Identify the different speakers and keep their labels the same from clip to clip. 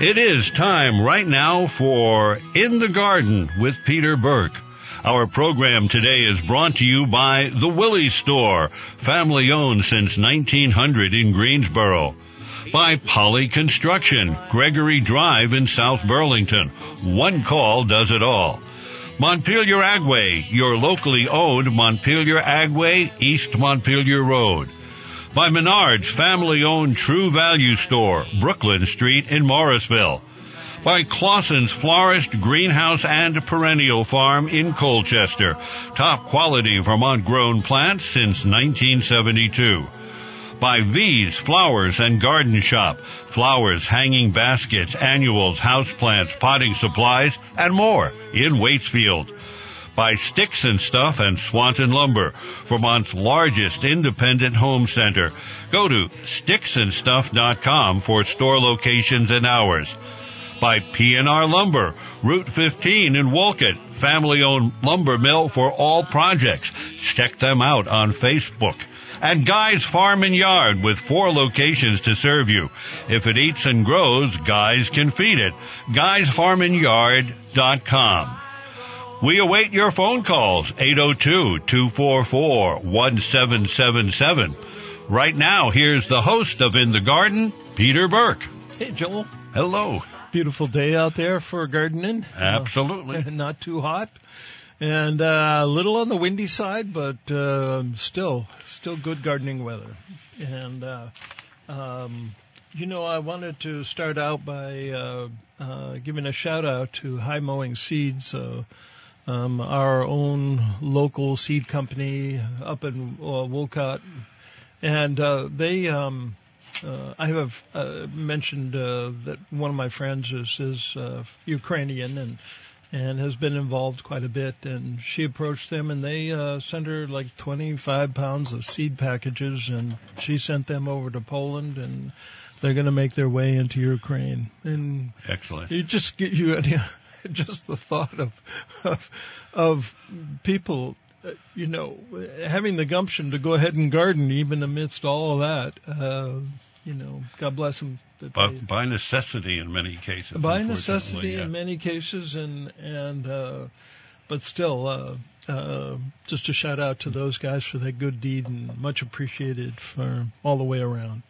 Speaker 1: It is time right now for In the Garden with Peter Burke. Our program today is brought to you by The Willey Store, family owned since 1900 in Greensboro. By Polly Construction, Gregory Drive in South Burlington. One call does it all. Montpelier Agway, your locally owned Montpelier Agway, East Montpelier Road. By Menard's family owned True Value Store, Brooklyn Street in Morrisville. By Claussen's Florist, Greenhouse, and Perennial Farm in Colchester. Top quality Vermont grown plants since 1972 by V's Flowers and Garden Shop. Flowers, hanging baskets, annuals, houseplants, potting supplies, and more in Waitsfield. By Sticks and Stuff and Swanton Lumber, Vermont's largest independent home center. Go to sticksandstuff.com for store locations and hours. By PNR Lumber, Route 15 in Wolcott, family-owned lumber mill for all projects. Check them out on Facebook and Guy's Farm and Yard with four locations to serve you. If it eats and grows, Guy's can feed it. Guy'sFarmandYard.com. We await your phone calls, 802-244-1777. Right now, here's the host of In the Garden, Peter Burke.
Speaker 2: Hey, Joel.
Speaker 1: Hello.
Speaker 2: Beautiful day out there for gardening.
Speaker 1: Absolutely.
Speaker 2: Uh, not too hot and uh, a little on the windy side, but uh, still, still good gardening weather. And uh, um, you know, I wanted to start out by uh, uh, giving a shout out to High Mowing Seeds, um, our own local seed company up in uh, Wolcott, and uh, they. Um, uh, I have uh, mentioned uh, that one of my friends is, is uh, Ukrainian, and and has been involved quite a bit. And she approached them, and they uh, sent her like 25 pounds of seed packages, and she sent them over to Poland, and they're going to make their way into Ukraine. And
Speaker 1: excellent.
Speaker 2: You just get you just the thought of of, of people. Uh, you know, having the gumption to go ahead and garden even amidst all of that, uh, you know, God bless them
Speaker 1: by, by, necessity in many cases.
Speaker 2: By necessity
Speaker 1: yeah.
Speaker 2: in many cases, and and uh, but still, uh, uh, just a shout out to those guys for that good deed and much appreciated for all the way around.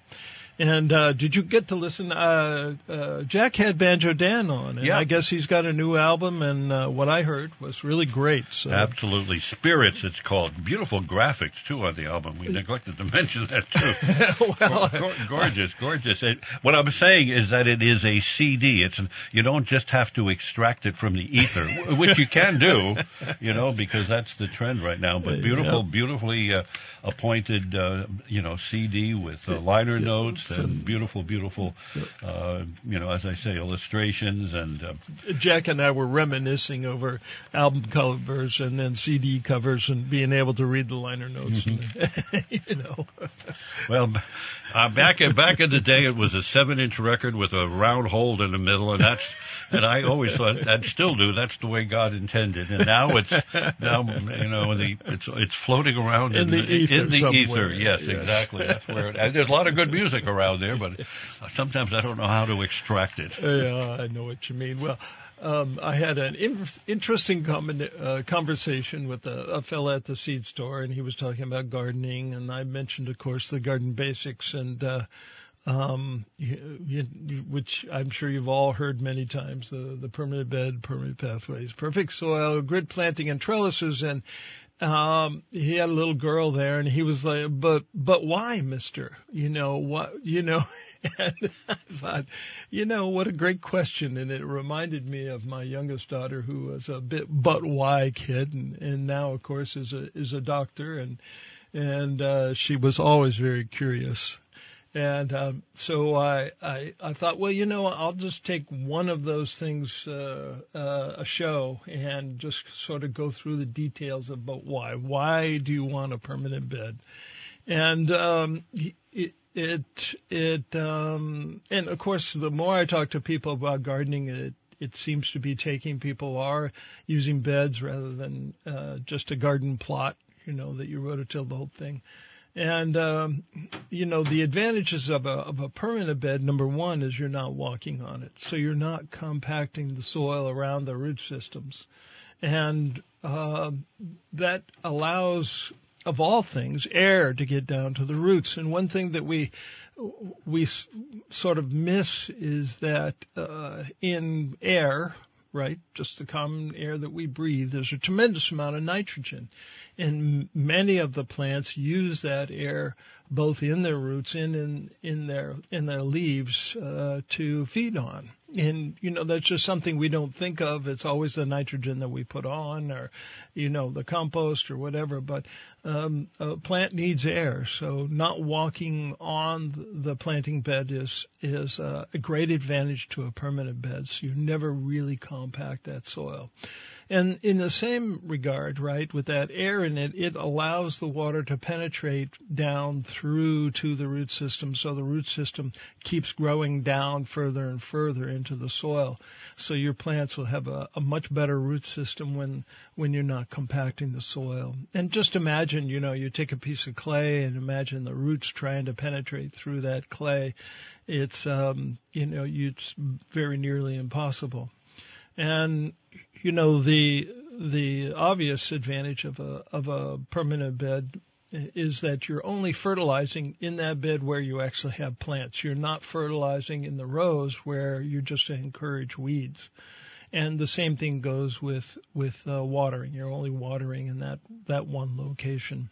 Speaker 2: And uh, did you get to listen? Uh, uh, Jack had Banjo Dan on, and
Speaker 1: yeah.
Speaker 2: I guess he's got a new album. And uh, what I heard was really great. So.
Speaker 1: Absolutely, Spirits. It's called. Beautiful graphics too on the album. We neglected to mention that too.
Speaker 2: well,
Speaker 1: Go- gorgeous, gorgeous. It, what I'm saying is that it is a CD. It's you don't just have to extract it from the ether, which you can do, you know, because that's the trend right now. But beautiful,
Speaker 2: Yeah.
Speaker 1: beautifully. Uh, appointed, uh, you know, CD with uh, liner notes and beautiful, beautiful, uh, you know, as I say, illustrations and uh,
Speaker 2: Jack and I were reminiscing over album covers and then CD covers and being able to read the liner notes. you know.
Speaker 1: well, uh, back in back in the day, it was a seven-inch record with a round hole in the middle, and that's and I always thought and still do. That's the way God intended. And now it's now you know the it's it's floating around
Speaker 2: In the ether
Speaker 1: in the
Speaker 2: somewhere.
Speaker 1: ether. Yes,
Speaker 2: Yes.
Speaker 1: exactly. That's where it, there's a lot of good music around there, but sometimes I don't know how to extract it.
Speaker 2: Yeah, I know what you mean. Well, um, I had an in- interesting com- uh, conversation with a, a fella at the seed store, and he was talking about gardening, and I mentioned, of course, the garden basics, and uh, um, you, you, which I'm sure you've all heard many times: the the permanent bed, permanent pathways, perfect soil, grid planting, and trellises, and um, he had a little girl there and he was like, but, but why, mister? You know, what, you know, and I thought, you know, what a great question. And it reminded me of my youngest daughter who was a bit, but why kid. And, and now of course is a, is a doctor and, and, uh, she was always very curious. And um, so I, I I thought, well, you know, I'll just take one of those things uh, uh, a show and just sort of go through the details about why. Why do you want a permanent bed? And um, it it it um, and of course, the more I talk to people about gardening, it it seems to be taking people are using beds rather than uh, just a garden plot, you know, that you rototill the whole thing. And um, you know the advantages of a of a permanent bed. Number one is you're not walking on it, so you're not compacting the soil around the root systems, and uh, that allows, of all things, air to get down to the roots. And one thing that we we sort of miss is that uh, in air, right, just the common air that we breathe, there's a tremendous amount of nitrogen. And many of the plants use that air both in their roots and in in their in their leaves uh, to feed on. And you know that's just something we don't think of. It's always the nitrogen that we put on, or you know the compost or whatever. But um, a plant needs air, so not walking on the planting bed is is a great advantage to a permanent bed. So you never really compact that soil. And in the same regard, right, with that air in it, it allows the water to penetrate down through to the root system. So the root system keeps growing down further and further into the soil. So your plants will have a, a much better root system when, when you're not compacting the soil. And just imagine, you know, you take a piece of clay and imagine the roots trying to penetrate through that clay. It's, um, you know, it's very nearly impossible. And you know the the obvious advantage of a of a permanent bed is that you're only fertilizing in that bed where you actually have plants. You're not fertilizing in the rows where you just encourage weeds. And the same thing goes with with uh, watering. You're only watering in that that one location.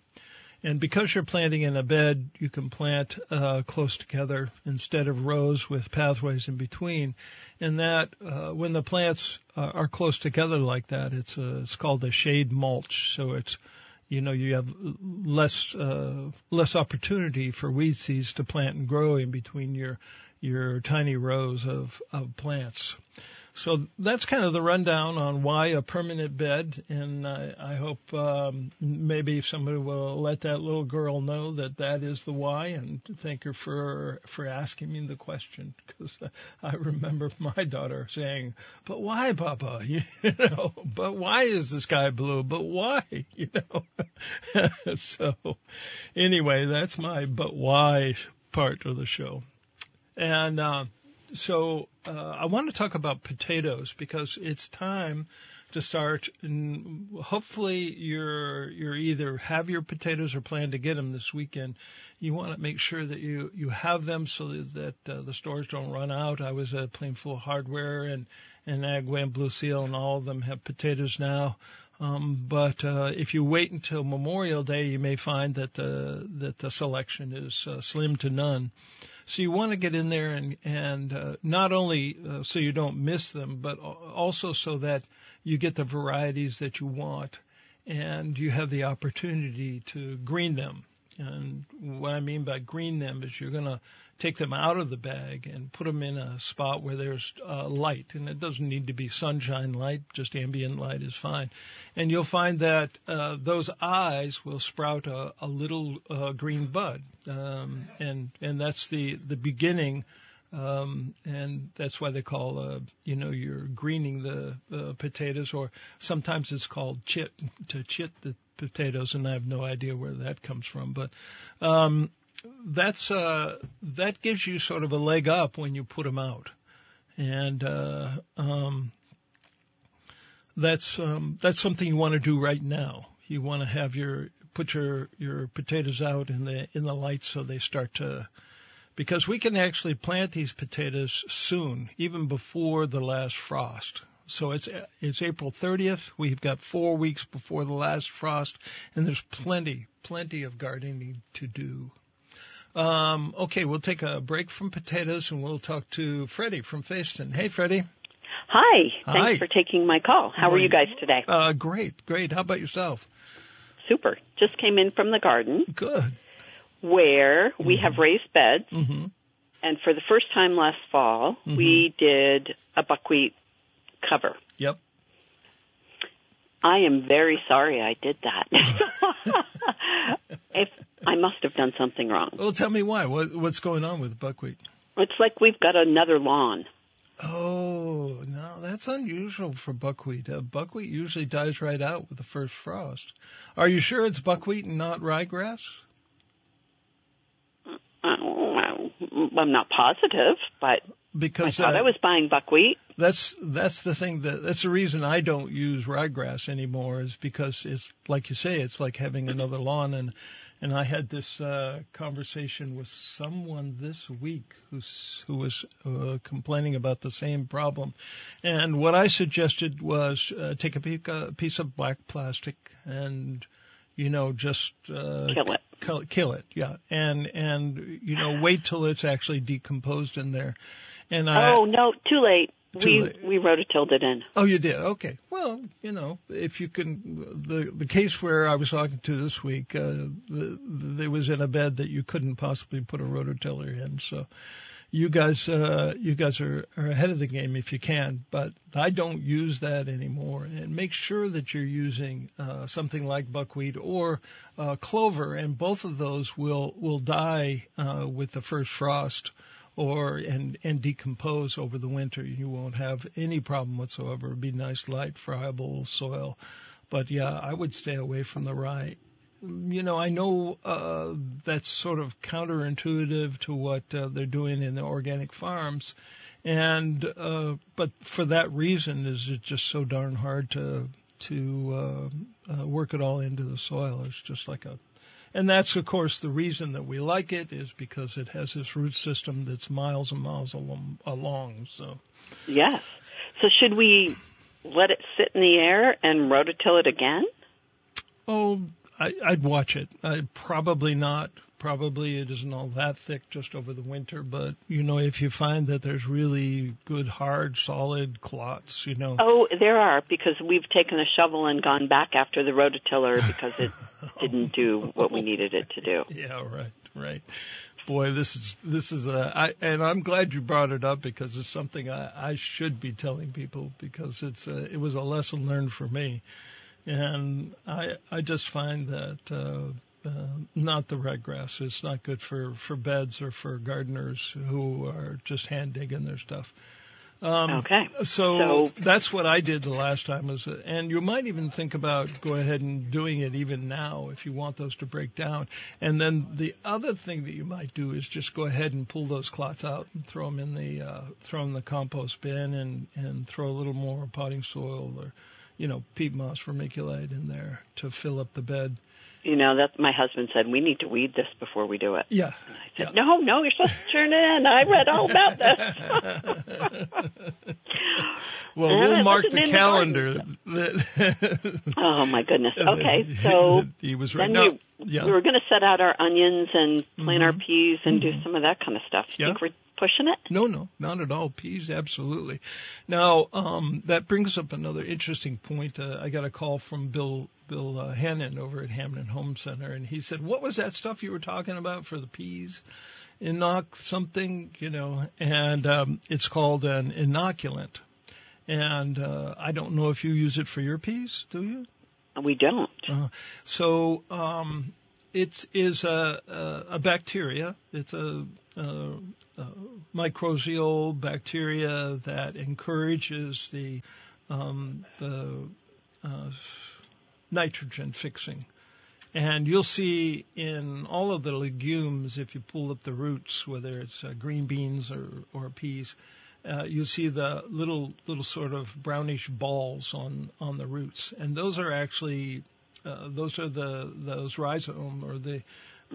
Speaker 2: And because you're planting in a bed, you can plant uh, close together instead of rows with pathways in between. And that uh, when the plants uh, are close together like that, it's a, it's called a shade mulch. So it's you know you have less uh, less opportunity for weed seeds to plant and grow in between your your tiny rows of of plants. So that's kind of the rundown on why a permanent bed, and I, I hope um, maybe somebody will let that little girl know that that is the why, and thank her for for asking me the question because I remember my daughter saying, "But why, Papa? You know, but why is the sky blue? But why? You know." so anyway, that's my but why part of the show, and. Uh, so uh, I want to talk about potatoes because it's time to start. And hopefully, you're you're either have your potatoes or plan to get them this weekend. You want to make sure that you you have them so that uh, the stores don't run out. I was at Plainfield Hardware and and Agway and Blue Seal, and all of them have potatoes now. Um, but uh, if you wait until Memorial Day, you may find that the that the selection is uh, slim to none. So you want to get in there and and uh, not only uh, so you don't miss them, but also so that you get the varieties that you want, and you have the opportunity to green them. And what I mean by green them is you're going to take them out of the bag and put them in a spot where there's uh, light. And it doesn't need to be sunshine light, just ambient light is fine. And you'll find that uh, those eyes will sprout a, a little uh, green bud. Um, and, and that's the, the beginning um, and that's why they call, uh, you know, you're greening the uh, potatoes, or sometimes it's called chit to chit the potatoes, and I have no idea where that comes from. But um, that's uh, that gives you sort of a leg up when you put them out, and uh, um, that's um, that's something you want to do right now. You want to have your put your your potatoes out in the in the light so they start to because we can actually plant these potatoes soon, even before the last frost. So it's it's April 30th. We've got four weeks before the last frost, and there's plenty, plenty of gardening to do. Um, okay, we'll take a break from potatoes and we'll talk to Freddie from Fayston. Hey, Freddie.
Speaker 3: Hi. Thanks
Speaker 2: Hi.
Speaker 3: for taking my call. How are you guys today?
Speaker 2: Uh, great, great. How about yourself?
Speaker 3: Super. Just came in from the garden.
Speaker 2: Good.
Speaker 3: where we have raised beds,
Speaker 2: hmm
Speaker 3: and for the first time last fall,
Speaker 2: Mhm.
Speaker 3: we did a buckwheat cover.
Speaker 2: Yep.
Speaker 3: I am very sorry I did that. if I must have done something wrong.
Speaker 2: Well, tell me why. What, what's going on with buckwheat?
Speaker 3: It's like we've got another lawn.
Speaker 2: Oh, no, that's unusual for buckwheat. Uh, buckwheat usually dies right out with the first frost. Are you sure it's buckwheat and not ryegrass?
Speaker 3: Oh, I'm not positive, but I
Speaker 2: Because
Speaker 3: thought
Speaker 2: uh,
Speaker 3: I was buying buckwheat.
Speaker 2: that's that's the thing that that's the reason I don't use ryegrass anymore is because it's like you say it's like having another lawn and and I had this uh, conversation with someone this week who's who was uh, complaining about the same problem and what I suggested was uh, take a piece, a piece of black plastic and you know just uh,
Speaker 3: Kill it.
Speaker 2: Kill, kill it yeah and and you know wait till it's actually decomposed in there and I
Speaker 3: oh no, too late.
Speaker 2: Too
Speaker 3: we
Speaker 2: late.
Speaker 3: we rototilled it in.
Speaker 2: Oh, you did. Okay. Well, you know, if you can, the the case where I was talking to this week, uh, the, the, was in a bed that you couldn't possibly put a rototiller in. So, you guys, uh, you guys are, are ahead of the game if you can. But I don't use that anymore. And make sure that you're using uh, something like buckwheat or uh, clover, and both of those will will die uh, with the first frost or and and decompose over the winter. You won't have any problem whatsoever. It'd be nice, light, friable soil. But yeah, I would stay away from the rye. You know, I know uh, that's sort of counterintuitive to what uh, they're doing in the organic farms, and uh, but for that reason, is it just so darn hard to to uh, uh, work it all into the soil? It's just like a and that's, of course, the reason that we like it is because it has this root system that's miles and miles along. along so,
Speaker 3: Yes. So should we let it sit in the air and rototill it again?
Speaker 2: oh, I, I'd watch it. I probably not. Probably it isn't all that thick just over the winter, but you know, if you find that there's really good, hard, solid clots, you know.
Speaker 3: Oh, there are because we've taken a shovel and gone back after the rototiller because it didn't do what we needed it to do.
Speaker 2: Yeah, right, right. Boy, this is this is a I, and I'm glad you brought it up because it's something I, I should be telling people because it's a, it was a lesson learned for me, and I I just find that uh, uh, not the red grass. It's not good for for beds or for gardeners who are just hand digging their stuff. Um,
Speaker 3: Okay.
Speaker 2: so,
Speaker 3: So-
Speaker 2: that's what I did the last time was, and you might even think about go ahead and doing it even now if you want those to break down. And then the other thing that you might do is just go ahead and pull those clots out and throw them in the uh, throw 'em in the compost bin and and throw a little more potting soil or you know peat moss vermiculite in there to fill up the bed.
Speaker 3: You know, that my husband said we need to weed this before we do it.
Speaker 2: Yeah.
Speaker 3: I said, no, no, you're supposed to turn it in. I read all about this.
Speaker 2: Well,
Speaker 3: Uh,
Speaker 2: we'll mark the
Speaker 3: in the
Speaker 2: calendar that.
Speaker 3: oh my goodness. Okay, so
Speaker 2: he was right.
Speaker 3: then
Speaker 2: No,
Speaker 3: we,
Speaker 2: yeah.
Speaker 3: we were going to set out our onions and plant our
Speaker 2: Mhm.
Speaker 3: peas and do
Speaker 2: Mhm.
Speaker 3: some of that kind of stuff.
Speaker 2: Yeah.
Speaker 3: think we're pushing it?
Speaker 2: No, no, not at all. Peas, absolutely. Now, um, that brings up another interesting point. Uh, I got a call from Bill Bill uh, Hannon over at Hamden Home Center, and he said, "What was that stuff you were talking about for the peas? Inoc something, you know?" And um, it's called an inoculant. And uh, I don't know if you use it for your peas, do you?
Speaker 3: We don't.
Speaker 2: Uh, so um, it is a, a, a bacteria. It's a, a, a mycorrhizal bacteria that encourages the um, the uh, nitrogen fixing. And you'll see in all of the legumes, if you pull up the roots, whether it's uh, green beans or, or peas, uh, you'll see the little little sort of brownish balls on on the roots, and those are actually uh, those are the those rhizome or the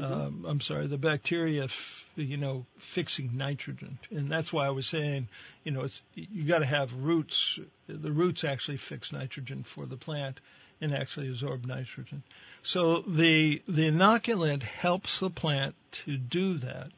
Speaker 2: um, I'm sorry the bacteria f- you know fixing nitrogen, and that's why I was saying you know it's you got to have roots. The roots actually fix nitrogen for the plant and actually absorb nitrogen. So the the inoculant helps the plant to do that.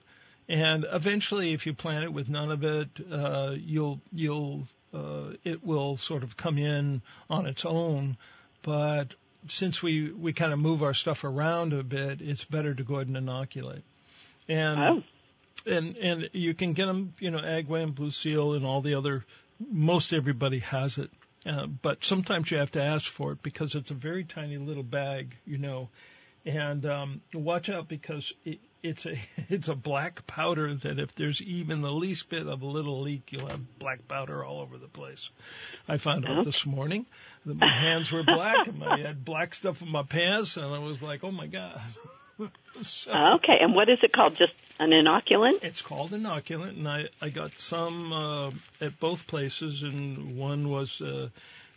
Speaker 2: And eventually, if you plant it with none of it, uh, you'll you'll uh, it will sort of come in on its own. But since we we kind of move our stuff around a bit, it's better to go ahead and inoculate. And
Speaker 3: Oh.
Speaker 2: and and you can get them, you know, Agway and Blue Seal and all the other. Most everybody has it, uh, but sometimes you have to ask for it because it's a very tiny little bag, you know, and um, watch out because it, it's a it's a black powder that if there's even the least bit of a little leak, you'll have black powder all over the place. I found out this morning that my hands were black and I had black stuff in my pants, and I was like, oh my god. so,
Speaker 3: Okay, and what is it called? Just an inoculant?
Speaker 2: it's called inoculant, and I I got some uh, at both places, and one was uh,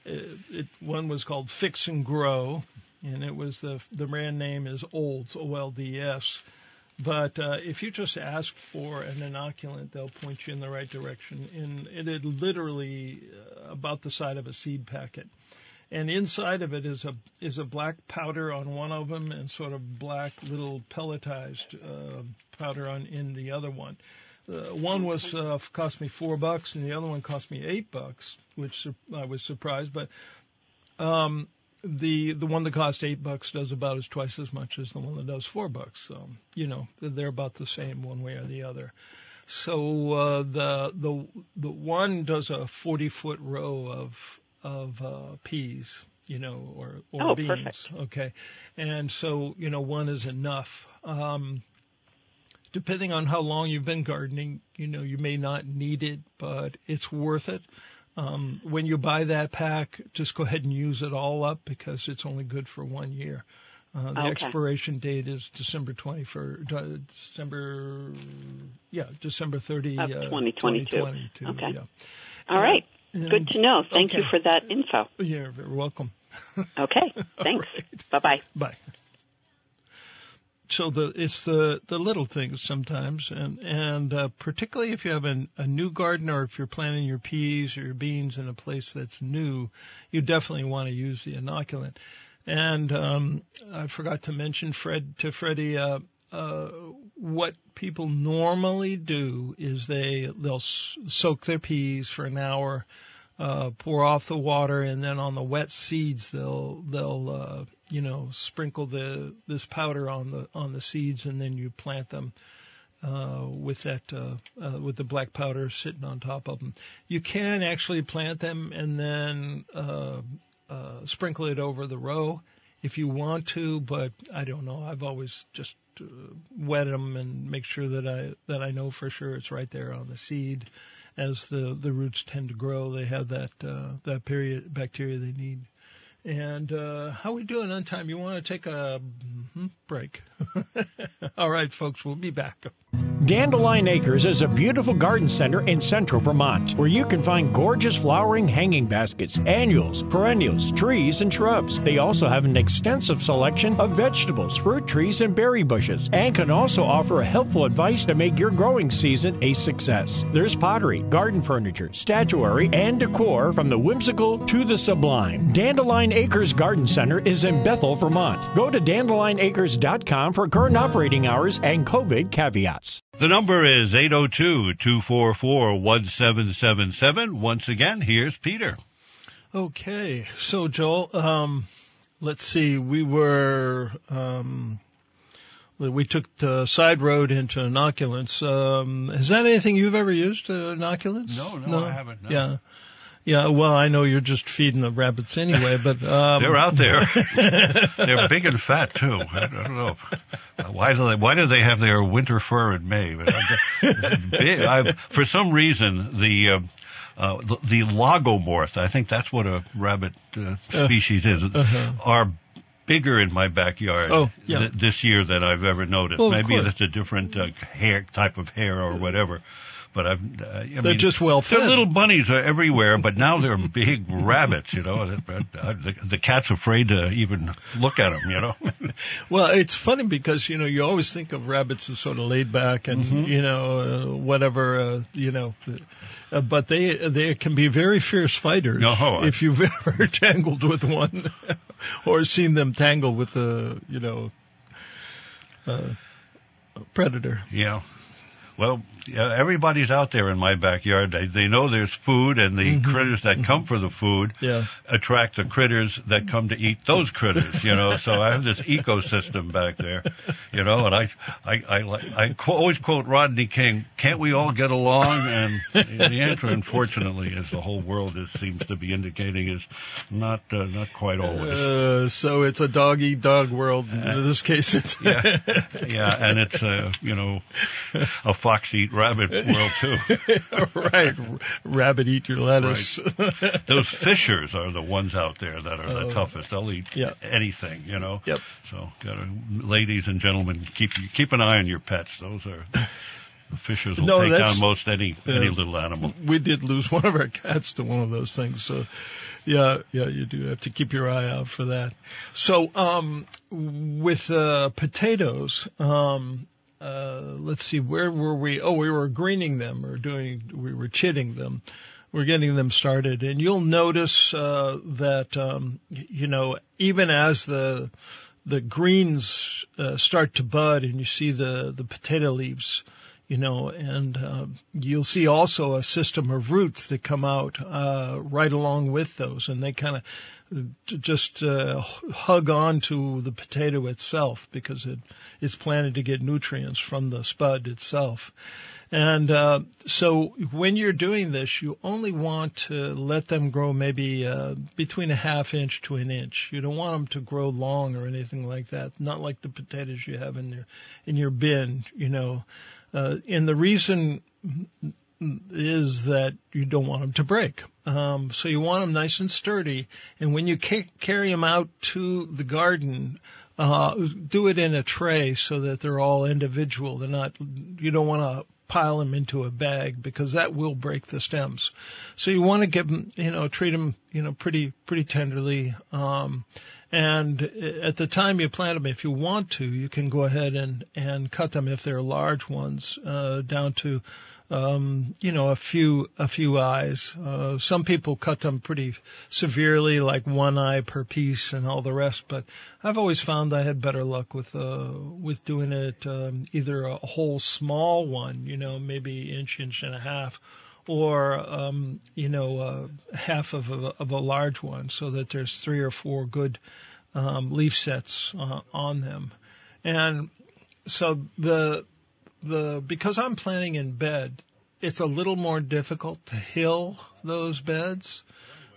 Speaker 2: it, it one was called Fix and Grow, and it was the the brand name is Olds O L D S. But uh, if you just ask for an inoculant, they'll point you in the right direction. And it is literally uh, about the size of a seed packet. And inside of it is a is a black powder on one of them, and sort of black little pelletized uh, powder on in the other one. Uh, one was uh, cost me four bucks, and the other one cost me eight bucks, which I was surprised. But um, the the one that cost eight bucks does about as twice as much as the one that does four bucks. So you know they're about the same one way or the other. So uh, the the the one does a 40 foot row of of uh, peas, you know, or or
Speaker 3: Oh,
Speaker 2: beans.
Speaker 3: perfect.
Speaker 2: Okay, and so you know one is enough. Um, depending on how long you've been gardening, you know you may not need it, but it's worth it. Um, when you buy that pack, just go ahead and use it all up because it's only good for one year. Uh, the
Speaker 3: Okay.
Speaker 2: expiration date is December 21st, uh, December, yeah, December 30,
Speaker 3: Of
Speaker 2: uh,
Speaker 3: 2022.
Speaker 2: 2022,
Speaker 3: Okay.
Speaker 2: yeah.
Speaker 3: All right.
Speaker 2: And-
Speaker 3: Good to know. Thank you for that info.
Speaker 2: You're very welcome.
Speaker 3: Okay. Thanks. Bye bye.
Speaker 2: Bye. So the it's the the little things sometimes, and and uh, particularly if you have an, a new garden or if you're planting your peas or your beans in a place that's new, you definitely want to use the inoculant. And um, I forgot to mention Fred to Freddie. Uh, uh, what people normally do is they they'll soak their peas for an hour, uh, pour off the water, and then on the wet seeds they'll they'll uh, you know sprinkle the this powder on the on the seeds, and then you plant them uh, with that uh, uh, with the black powder sitting on top of them. You can actually plant them and then uh, uh, sprinkle it over the row if you want to, but I don't know. I've always just uh, wet them and make sure that I that I know for sure it's right there on the seed. As the the roots tend to grow, they have that uh, that period bacteria they need. And uh, how are we doing on time? You want to take a mhm, break? All right, folks, we'll be back.
Speaker 4: Dandelion Acres is a beautiful garden center in central Vermont where you can find gorgeous flowering hanging baskets, annuals, perennials, trees, and shrubs. They also have an extensive selection of vegetables, fruit trees, and berry bushes, and can also offer helpful advice to make your growing season a success. There's pottery, garden furniture, statuary, and decor from the whimsical to the sublime. Dandelion Acres Garden Center is in Bethel, Vermont. Go to dandelionacres.com for current operating hours and COVID caveats.
Speaker 1: The number is 802-244-1777. Once again, here's Peter.
Speaker 2: Okay, so Joel, um, let's see. We were um, we took the side road into inoculants. Um, is that anything you've ever used? Uh, inoculants?
Speaker 1: No, no, I haven't, no.
Speaker 2: Yeah, yeah. Well, I know you're just feeding the rabbits anyway, but um,
Speaker 1: They're out there. They're big and fat too. I don't know. Why do they? Why do they have their winter fur in May? But I- for some reason, the uh, uh, the, the lagomorph, I think that's what a rabbit uh, species is, are bigger in my backyard
Speaker 2: Oh, yeah.
Speaker 1: th- this year than I've ever noticed.
Speaker 2: Well,
Speaker 1: Maybe it's a different uh, hair type of hair or whatever. But I've, uh, I
Speaker 2: They're just well They're
Speaker 1: little bunnies are everywhere, but now they're big rabbits. You know, the, the, the cat's afraid to even look at them. You know.
Speaker 2: Well, it's funny because you know you always think of rabbits as sort of laid back and you know uh, whatever uh, you know, uh, but they they can be very fierce fighters.
Speaker 1: Oh, I-
Speaker 2: if you've ever tangled with one or seen them tangle with a you know uh, predator.
Speaker 1: Yeah. Well, everybody's out there in my backyard. They, they know there's food, and the
Speaker 2: Mm-hmm.
Speaker 1: critters that come for the food
Speaker 2: Yeah.
Speaker 1: attract the critters that come to eat those critters. You know, so I have this ecosystem back there. You know, and I I I, I qu- always quote Rodney King: "Can't we all get along?" And the answer, unfortunately, as the whole world is, seems to be indicating, is not uh, not quite always.
Speaker 2: Uh, so it's a dog eat dog world. In this case, it's
Speaker 1: yeah, yeah, and it's uh, you know a fox eat rabbit world too.
Speaker 2: right. Rabbit eat your lettuce.
Speaker 1: Those fishers are the ones out there that are the toughest. They'll eat
Speaker 2: Oh. Yeah.
Speaker 1: anything, you know.
Speaker 2: Yep.
Speaker 1: So, gotta, ladies and gentlemen, keep keep an eye on your pets. Those are the fishers will
Speaker 2: No,
Speaker 1: take down most any any little animal.
Speaker 2: we did lose one of our cats to one of those things. So, yeah, yeah, you do have to keep your eye out for that. So, um, with uh, potatoes, um, uh, let's see, where were we? Oh, we were greening them or doing, we were chitting them. We're getting them started, and you'll notice uh, that um, you know even as the the greens uh, start to bud, and you see the the potato leaves you know, and uh, you'll see also a system of roots that come out uh, right along with those, and they kind of just uh, hug on to the potato itself because it it's planted to get nutrients from the spud itself. And uh, so when you're doing this, you only want to let them grow maybe uh, between a half inch to an inch. You don't want them to grow long or anything like that. Not like the potatoes you have in your in your bin, you know. Uh, and the reason is that you don't want them to break. Um, so you want them nice and sturdy. And when you ca- carry them out to the garden, uh, do it in a tray so that they're all individual. They're not, you don't want to pile them into a bag because that will break the stems. So you want to give them, you know, treat them, you know, pretty, pretty tenderly. Um, and at the time you plant them, if you want to, you can go ahead and, and cut them if they're large ones, uh, down to, um, you know, a few, a few eyes. Uh, some people cut them pretty severely, like one eye per piece and all the rest, but I've always found I had better luck with, uh, with doing it, um, either a whole small one, you know, maybe inch, inch and a half, or um, you know uh, half of a, of a large one, so that there's three or four good um, leaf sets uh, on them, and so the the because I'm planting in bed, it's a little more difficult to hill those beds.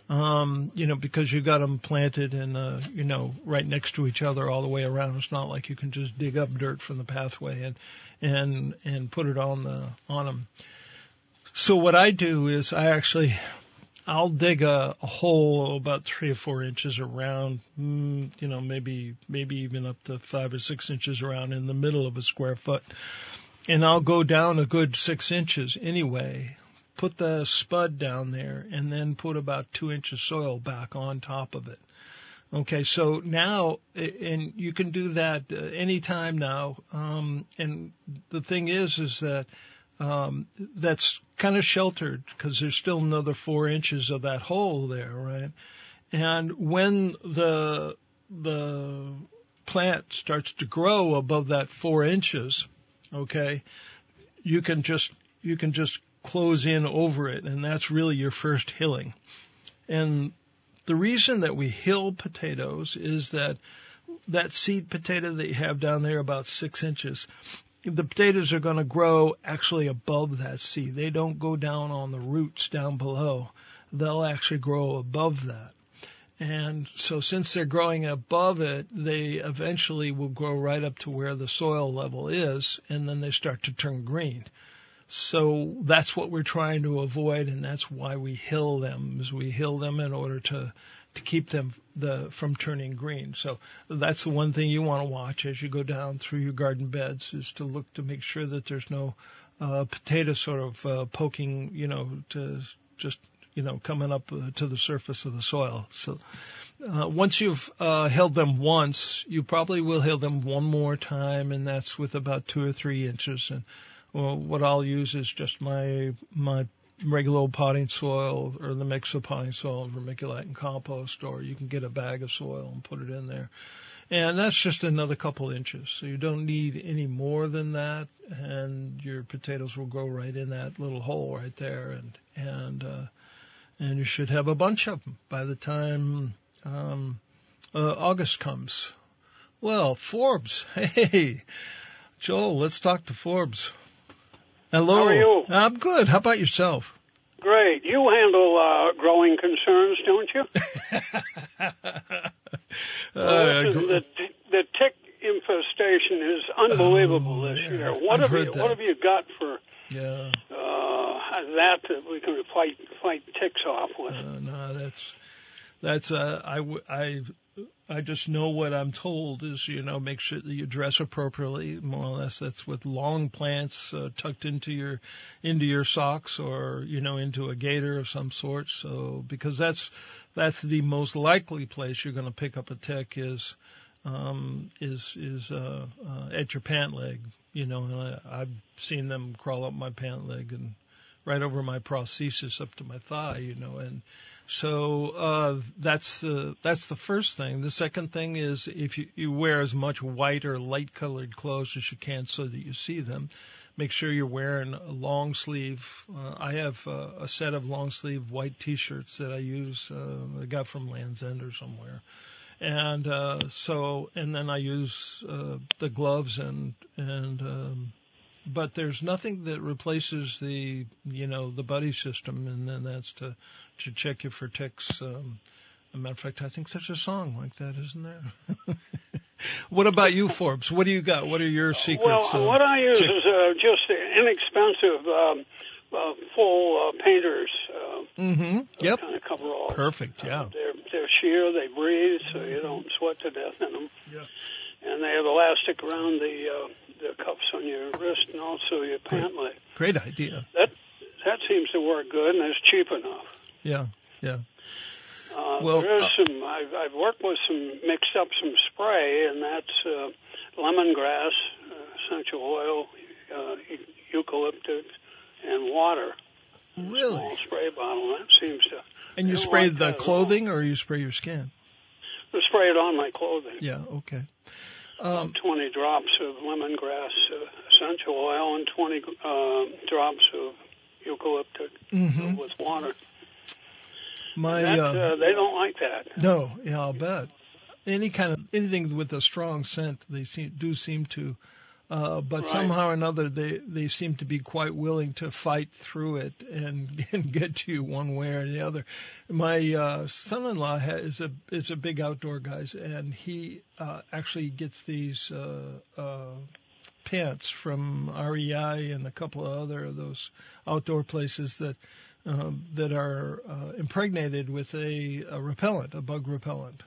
Speaker 2: Um, you know, because you've got them planted and, uh, you know, right next to each other all the way around. It's not like you can just dig up dirt from the pathway and, and, and put it on the, on them. So what I do is I actually, I'll dig a, a hole about three or four inches around, mm, you know, maybe, maybe even up to five or six inches around in the middle of a square foot. And I'll go down a good six inches anyway, put the spud down there and then put about two inches soil back on top of it. Okay, so now, and you can do that uh, anytime now. Um, and the thing is, is that um, that's kind of sheltered because there's still another four inches of that hole there, right? And when the the plant starts to grow above that four inches, okay, you can just you can just close in over it, and that's really your first hilling. And the reason that we hill potatoes is that that seed potato that you have down there about six inches, the potatoes are going to grow actually above that seed. They don't go down on the roots down below. They'll actually grow above that. And so since they're growing above it, they eventually will grow right up to where the soil level is, and then they start to turn green. So that's what we're trying to avoid, and that's why we hill them. Is we hill them in order to to keep them the from turning green. So that's the one thing you want to watch as you go down through your garden beds is to look to make sure that there's no uh, potato sort of uh, poking, you know, to just you know coming up uh, to the surface of the soil. So uh, once you've uh, held them once, you probably will hill them one more time, and that's with about two or three inches. And well, what I'll use is just my my regular old potting soil or the mix of potting soil and vermiculite and compost, or you can get a bag of soil and put it in there. and that's just another couple inches. So you don't need any more than that, and your potatoes will grow right in that little hole right there, and and uh, and you should have a bunch of them by the time um, uh, August comes. Well, Forbes, hey, Joel, let's talk to Forbes. Hello.
Speaker 5: How are you?
Speaker 2: I'm good. How about yourself?
Speaker 5: Great. You handle uh, growing concerns, don't you?
Speaker 2: Uh,
Speaker 5: Listen, the, the tick infestation is unbelievable
Speaker 2: Oh,
Speaker 5: this
Speaker 2: yeah.
Speaker 5: year. What
Speaker 2: I've
Speaker 5: have you
Speaker 2: that.
Speaker 5: What have you got for
Speaker 2: yeah.
Speaker 5: That that we can fight fight ticks off with?
Speaker 2: Uh, no, that's that's uh, I I I just know what I'm told is you know make sure that you dress appropriately. More or less, that's with long plants uh, tucked into your into your socks or you know into a gaiter of some sort. So because that's that's the most likely place you're going to pick up a tick is um, is is uh, uh, at your pant leg. You know, and I, I've seen them crawl up my pant leg and right over my prosthesis up to my thigh. You know, and so uh, that's the that's the first thing. The second thing is if you, you wear as much white or light colored clothes as you can so that you see them. Make sure you're wearing a long sleeve. Uh, I have uh, a set of long sleeve white T-shirts that I use. Uh, I got from Lands' End or somewhere, and uh, so and then I use uh, the gloves and and um, but there's nothing that replaces the you know the buddy system, and then that's to to check you for ticks. Um, a matter of fact, I think there's a song like that, isn't there? what about you, Forbes? What do you got? What are your secrets?
Speaker 5: Well,
Speaker 2: uh,
Speaker 5: what I use
Speaker 2: tick-
Speaker 5: is uh, just inexpensive um, uh, full uh, painters uh,
Speaker 2: Mm-hmm. Yep.
Speaker 5: kind of coveralls.
Speaker 2: Perfect. Yeah.
Speaker 5: Uh, they're they're sheer. They breathe, so you don't sweat to death in them.
Speaker 2: Yeah.
Speaker 5: And they have elastic around the uh, the cuffs on your wrist and also your pant leg.
Speaker 2: Great idea.
Speaker 5: That that seems to work good, and it's cheap enough.
Speaker 2: Yeah. Yeah.
Speaker 5: Uh,
Speaker 2: Well,
Speaker 5: there is
Speaker 2: uh,
Speaker 5: some. I've, I've worked with some mixed up some spray, and that's uh, lemongrass, uh, essential oil, uh, eucalyptus, and water.
Speaker 2: Really?
Speaker 5: Small spray bottle. That seems to.
Speaker 2: And you spray
Speaker 5: like
Speaker 2: the
Speaker 5: that at all.
Speaker 2: clothing or you spray your skin?
Speaker 5: I spray it on my clothing.
Speaker 2: Yeah. Okay. Um,
Speaker 5: 20 drops of lemongrass uh, essential oil and 20 uh, drops of eucalyptus
Speaker 2: mhm.
Speaker 5: with water.
Speaker 2: My
Speaker 5: That,
Speaker 2: uh,
Speaker 5: uh, they don't like that.
Speaker 2: No, yeah, I'll bet. Any kind of anything with a strong scent, they seem, do seem to, uh, but
Speaker 5: Right.
Speaker 2: somehow or another, they they seem to be quite willing to fight through it and and get to you one way or the other. My uh, son-in-law ha is a is a big outdoor guys, and he uh, actually gets these uh, uh, pants from REI and a couple of other of those outdoor places that um, that are uh, impregnated with a, a repellent, a bug repellent.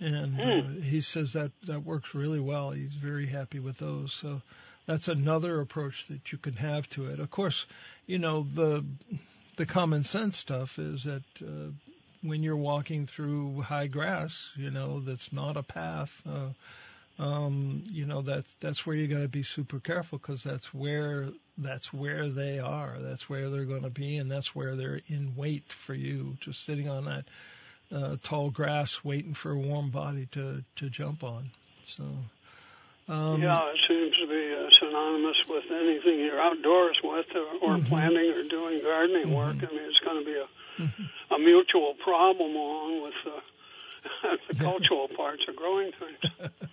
Speaker 2: And uh, he says that that works really well. He's very happy with those. So that's another approach that you can have to it. Of course, you know the the common sense stuff is that uh, when you're walking through high grass, you know that's not a path. Uh, um, you know that's that's where you got to be super careful because that's where that's where they are. That's where they're going to be, and that's where they're in wait for you, just sitting on that uh, tall grass, waiting for a warm body to to jump on. So. Um,
Speaker 5: yeah, it seems to be uh, synonymous with anything you're outdoors with or, or
Speaker 2: Mhm.
Speaker 5: planting or doing gardening work.
Speaker 2: Mhm.
Speaker 5: I mean, it's going to be a,
Speaker 2: Mm-hmm.
Speaker 5: a mutual problem along with uh, the cultural parts of growing things.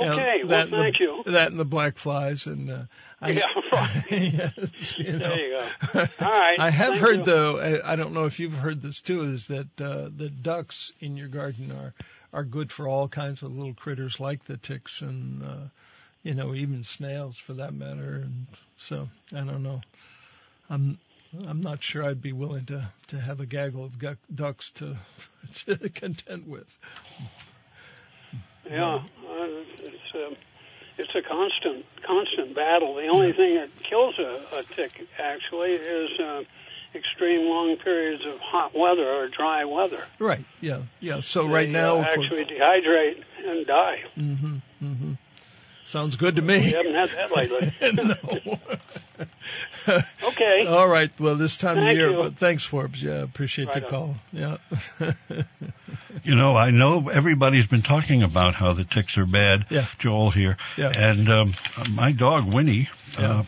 Speaker 2: Yeah,
Speaker 5: Okay,
Speaker 2: that
Speaker 5: well,
Speaker 2: and the-
Speaker 5: thank you.
Speaker 2: That and the black flies and uh, I,
Speaker 5: Yeah, right.
Speaker 2: yes, you know.
Speaker 5: There you go. All right,
Speaker 2: I have
Speaker 5: thank
Speaker 2: heard
Speaker 5: you.
Speaker 2: though. I, I don't know if you've heard this too. Is that uh, the ducks in your garden are are good for all kinds of little critters like the ticks and uh, you know even snails for that matter. And so I don't know. I'm I'm not sure I'd be willing to to have a gaggle of gu- ducks to to contend with.
Speaker 5: Yeah, uh, it's um, it's a constant constant battle. The only thing that kills a, a tick actually is uh, extreme long periods of hot weather or dry weather.
Speaker 2: Right. Yeah. Yeah. So
Speaker 5: They,
Speaker 2: right now,
Speaker 5: uh, actually dehydrate and die.
Speaker 2: hmm hmm Sounds good to
Speaker 5: We
Speaker 2: me.
Speaker 5: haven't had that lately.
Speaker 2: no.
Speaker 5: Okay.
Speaker 2: All right. Well, this time of
Speaker 5: Thank
Speaker 2: year,
Speaker 5: you.
Speaker 2: but thanks, Forbes. Yeah, appreciate
Speaker 5: Right
Speaker 2: the
Speaker 5: on.
Speaker 2: call. Yeah.
Speaker 1: You know, I know everybody's been talking about how the ticks are bad.
Speaker 2: Yeah.
Speaker 1: Joel here.
Speaker 2: Yeah.
Speaker 1: And um, my dog, Winnie, uh,